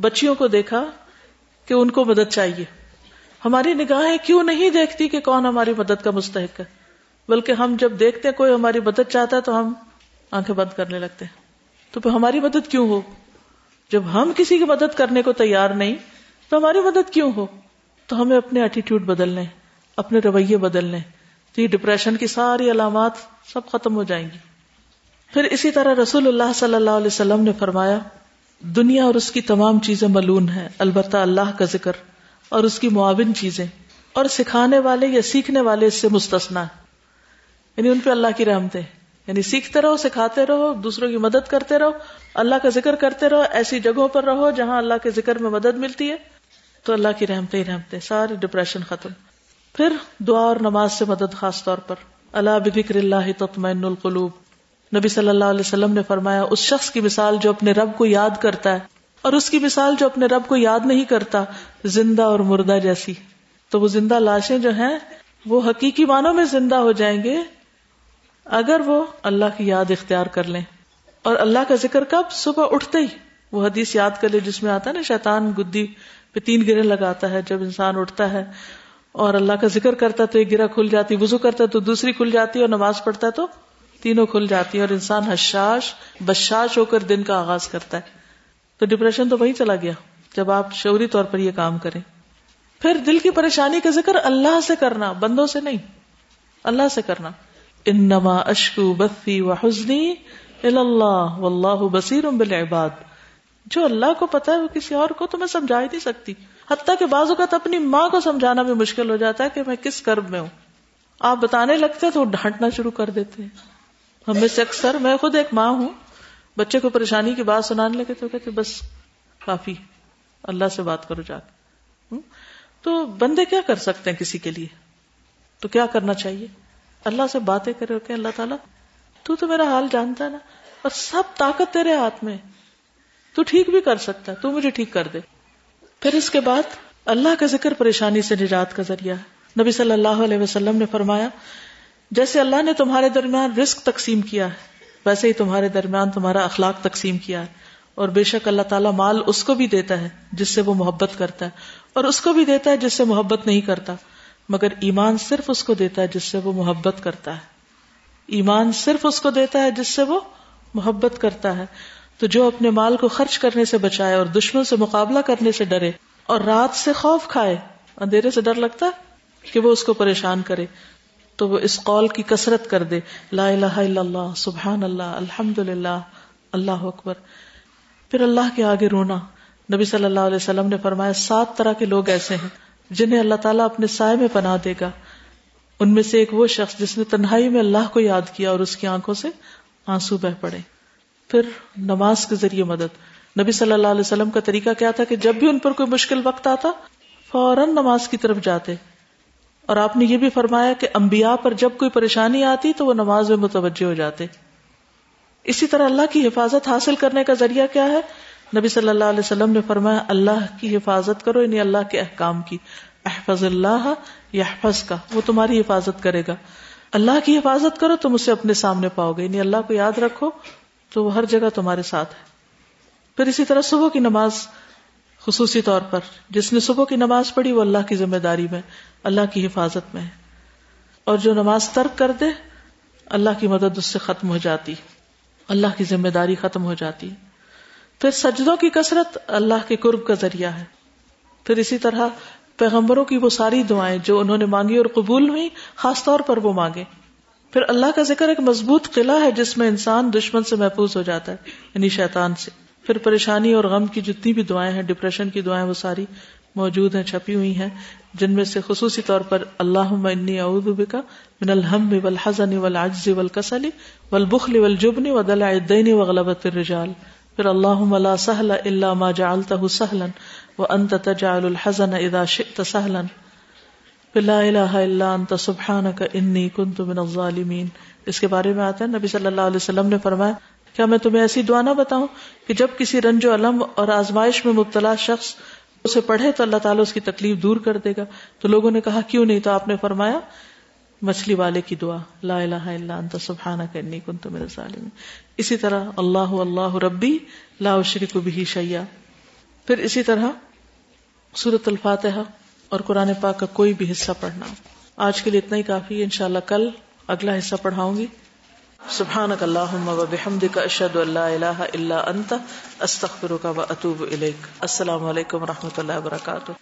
بچیوں کو دیکھا کہ ان کو مدد چاہیے۔ ہماری نگاہیں کیوں نہیں دیکھتی کہ کون ہماری مدد کا مستحق ہے؟ بلکہ ہم جب دیکھتے ہیں کوئی ہماری مدد چاہتا ہے تو ہم آنکھیں بند کرنے لگتے ہیں۔ تو پھر ہماری مدد کیوں ہو؟ جب ہم کسی کی مدد کرنے کو تیار نہیں، تو ہماری مدد کیوں ہو؟ تو ہمیں اپنے ایٹیٹیوڈ بدلنے اپنے رویے بدلنے تو یہ ڈپریشن کی ساری علامات سب ختم ہو جائیں گی۔ پھر اسی طرح رسول اللہ صلی اللہ علیہ وسلم نے فرمایا، دنیا اور اس کی تمام چیزیں ملون ہیں، البتہ اللہ کا ذکر اور اس کی معاون چیزیں اور سکھانے والے یا سیکھنے والے اس سے مستثنا یعنی ان پہ اللہ کی رحمتیں یعنی سیکھتے رہو، سکھاتے رہو، دوسروں کی مدد کرتے رہو، اللہ کا ذکر کرتے رہو، ایسی جگہوں پر رہو جہاں اللہ کے ذکر میں مدد ملتی ہے۔ تو اللہ کی رحمتیں ہی رحمتیں، ساری ڈپریشن ختم۔ پھر دعا اور نماز سے مدد خاص طور پر۔ اللہ بکر اللہ تطمئن القلوب۔ نبی صلی اللہ علیہ وسلم نے فرمایا، اس شخص کی مثال جو اپنے رب کو یاد کرتا ہے اور اس کی مثال جو اپنے رب کو یاد نہیں کرتا، زندہ اور مردہ جیسی۔ تو وہ زندہ لاشیں جو ہیں، وہ حقیقی معنوں میں زندہ ہو جائیں گے اگر وہ اللہ کی یاد اختیار کر لیں۔ اور اللہ کا ذکر کب؟ صبح اٹھتے ہی۔ وہ حدیث یاد کر لے، جس میں آتا ہے نا، شیطان گدی پہ تین گرے لگاتا ہے جب انسان اٹھتا ہے اور اللہ کا ذکر کرتا ہے تو ایک گرا کھل جاتی وزو کرتا ہے تو دوسری کھل جاتی اور نماز پڑھتا ہے تو تینوں کھل جاتی اور انسان حشاش، بشاش ہو کر دن کا آغاز کرتا ہے۔ تو ڈپریشن تو وہی چلا گیا۔ جب آپ شعوری طور پر یہ کام کریں۔ پھر دل کی پریشانی کا ذکر اللہ سے کرنا، بندوں سے نہیں۔ اللہ سے کرنا۔ انما اشکو بفی و حسنی اللہ واللہ بصیر بالعباد۔ جو اللہ کو پتا ہے وہ کسی اور کو تو میں سمجھا ہی نہیں سکتی۔ حتیٰ کہ بعض اوقات اپنی ماں کو سمجھانا بھی مشکل ہو جاتا ہے کہ میں کس کرب میں ہوں۔ آپ بتانے لگتے تو ڈانٹنا شروع کر دیتے ہیں۔ ہم میں سے اکثر میں خود ایک ماں ہوں۔ بچے کو پریشانی کی بات سنانے لگے تو کہتے بس، کافی۔ اللہ سے بات کرو جا کے۔ تو بندے کیا کر سکتے ہیں کسی کے لیے؟ تو کیا کرنا چاہیے؟ اللہ سے باتیں کرے کہ اللہ تعالیٰ، تو تو میرا حال جانتا ہے نا۔ اور سب طاقت تیرے ہاتھ میں تو ٹھیک بھی کر سکتا ہے، تو مجھے ٹھیک کر دے۔ پھر اس کے بعد اللہ کا ذکر پریشانی سے نجات کا ذریعہ ہے۔ نبی صلی اللہ علیہ وسلم نے فرمایا، جیسے اللہ نے تمہارے درمیان رزق تقسیم کیا ہے، ویسے ہی تمہارے درمیان تمہارا اخلاق تقسیم کیا ہے۔ اور بے شک اللہ تعالیٰ مال اس کو بھی دیتا ہے جس سے وہ محبت کرتا ہے۔ اور اس کو بھی دیتا ہے جس سے محبت نہیں کرتا۔ مگر ایمان صرف اس کو دیتا ہے جس سے وہ محبت کرتا ہے۔ ایمان صرف اس کو دیتا ہے جس سے وہ محبت کرتا ہے۔ تو جو اپنے مال کو خرچ کرنے سے بچائے اور دشمن سے مقابلہ کرنے سے ڈرے اور رات سے خوف کھائے، اندھیرے سے ڈر لگتا کہ وہ اس کو پریشان کرے، تو وہ اس قول کی کثرت کر دے، لا الہ الا اللہ، سبحان اللہ الحمد للہ اللہ اکبر۔ پھر اللہ کے آگے رونا۔ نبی صلی اللہ علیہ وسلم نے فرمایا، سات طرح کے لوگ ایسے ہیں جنہیں اللہ تعالیٰ اپنے سائے میں پناہ دے گا۔ ان میں سے ایک وہ شخص جس نے تنہائی میں اللہ کو یاد کیا اور اس کی آنکھوں سے آنسو بہ پڑے۔ پھر نماز کے ذریعے مدد۔ نبی صلی اللہ علیہ وسلم کا طریقہ کیا تھا کہ جب بھی ان پر کوئی مشکل وقت آتا، فوراً نماز کی طرف جاتے۔ اور آپ نے یہ بھی فرمایا کہ انبیاء پر جب کوئی پریشانی آتی تو وہ نماز میں متوجہ ہو جاتے۔ اسی طرح اللہ کی حفاظت حاصل کرنے کا ذریعہ کیا ہے؟ نبی صلی اللہ علیہ وسلم نے فرمایا، اللہ کی حفاظت کرو یعنی اللہ کے احکام کی۔ احفظ اللہ یا کا وہ تمہاری حفاظت کرے گا۔ اللہ کی حفاظت کرو، تم اسے اپنے سامنے پاؤ گے۔ یعنی اللہ کو یاد رکھو تو وہ ہر جگہ تمہارے ساتھ ہے۔ پھر اسی طرح صبح کی نماز خصوصی طور پر، جس نے صبح کی نماز پڑھی وہ اللہ کی ذمہ داری میں، اللہ کی حفاظت میں ہے۔ اور جو نماز ترک کر دے، اللہ کی مدد اس سے ختم ہو جاتی۔ اللہ کی ذمہ داری ختم ہو جاتی۔ پھر سجدوں کی کثرت اللہ کے قرب کا ذریعہ ہے۔ پھر اسی طرح پیغمبروں کی وہ ساری دعائیں جو انہوں نے مانگی اور قبول ہوئی خاص طور پر وہ مانگے۔ پھر اللہ کا ذکر ایک مضبوط قلعہ ہے جس میں انسان دشمن سے محفوظ ہو جاتا ہے یعنی شیطان سے۔ پھر پریشانی اور غم کی جتنی بھی دعائیں ہیں ڈپریشن کی دعائیں، وہ ساری موجود ہیں، چھپی ہوئی ہیں، جن میں سے خصوصی طور پر اللہ اعوذ بک من الحم والحزن والعجز والکسل والبخل والجبن ودلع الدین وغلبت الرجال۔ پھر اللہ لا سهل الا ما جعلته سهلا وانت تجعل الحزن اذا شئت سهلا لا الہ الا انت، سبحانک انی کنت من الظالمین۔ اس کے بارے میں آتا ہے، نبی صلی اللہ علیہ وسلم نے فرمایا، کیا میں تمہیں ایسی دعا نہ بتاؤں کہ جب کسی رنج و علم اور آزمائش میں مبتلا شخص اسے پڑھے تو اللہ تعالیٰ اس کی تکلیف دور کر دے گا؟ تو لوگوں نے کہا، کیوں نہیں؟ تو آپ نے فرمایا، مچھلی والے کی دعا، لا الہ الا انت، سبحانک انی کنت من الظالمین۔ اسی طرح، اللہ اللہ ربی لا اشرک به شیئا۔ پھر اسی طرح سورۃ الفاتحہ۔ اور قرآن پاک کا کوئی بھی حصہ پڑھنا۔ آج کے لیے اتنا ہی کافی۔ ہے انشاءاللہ کل اگلا حصہ پڑھاؤں گی۔ سبحان اللهم وبحمدك اشهد ان لا اله الا انت استغفرك واتوب اليك السلام علیکم و رحمۃ اللہ وبرکاتہ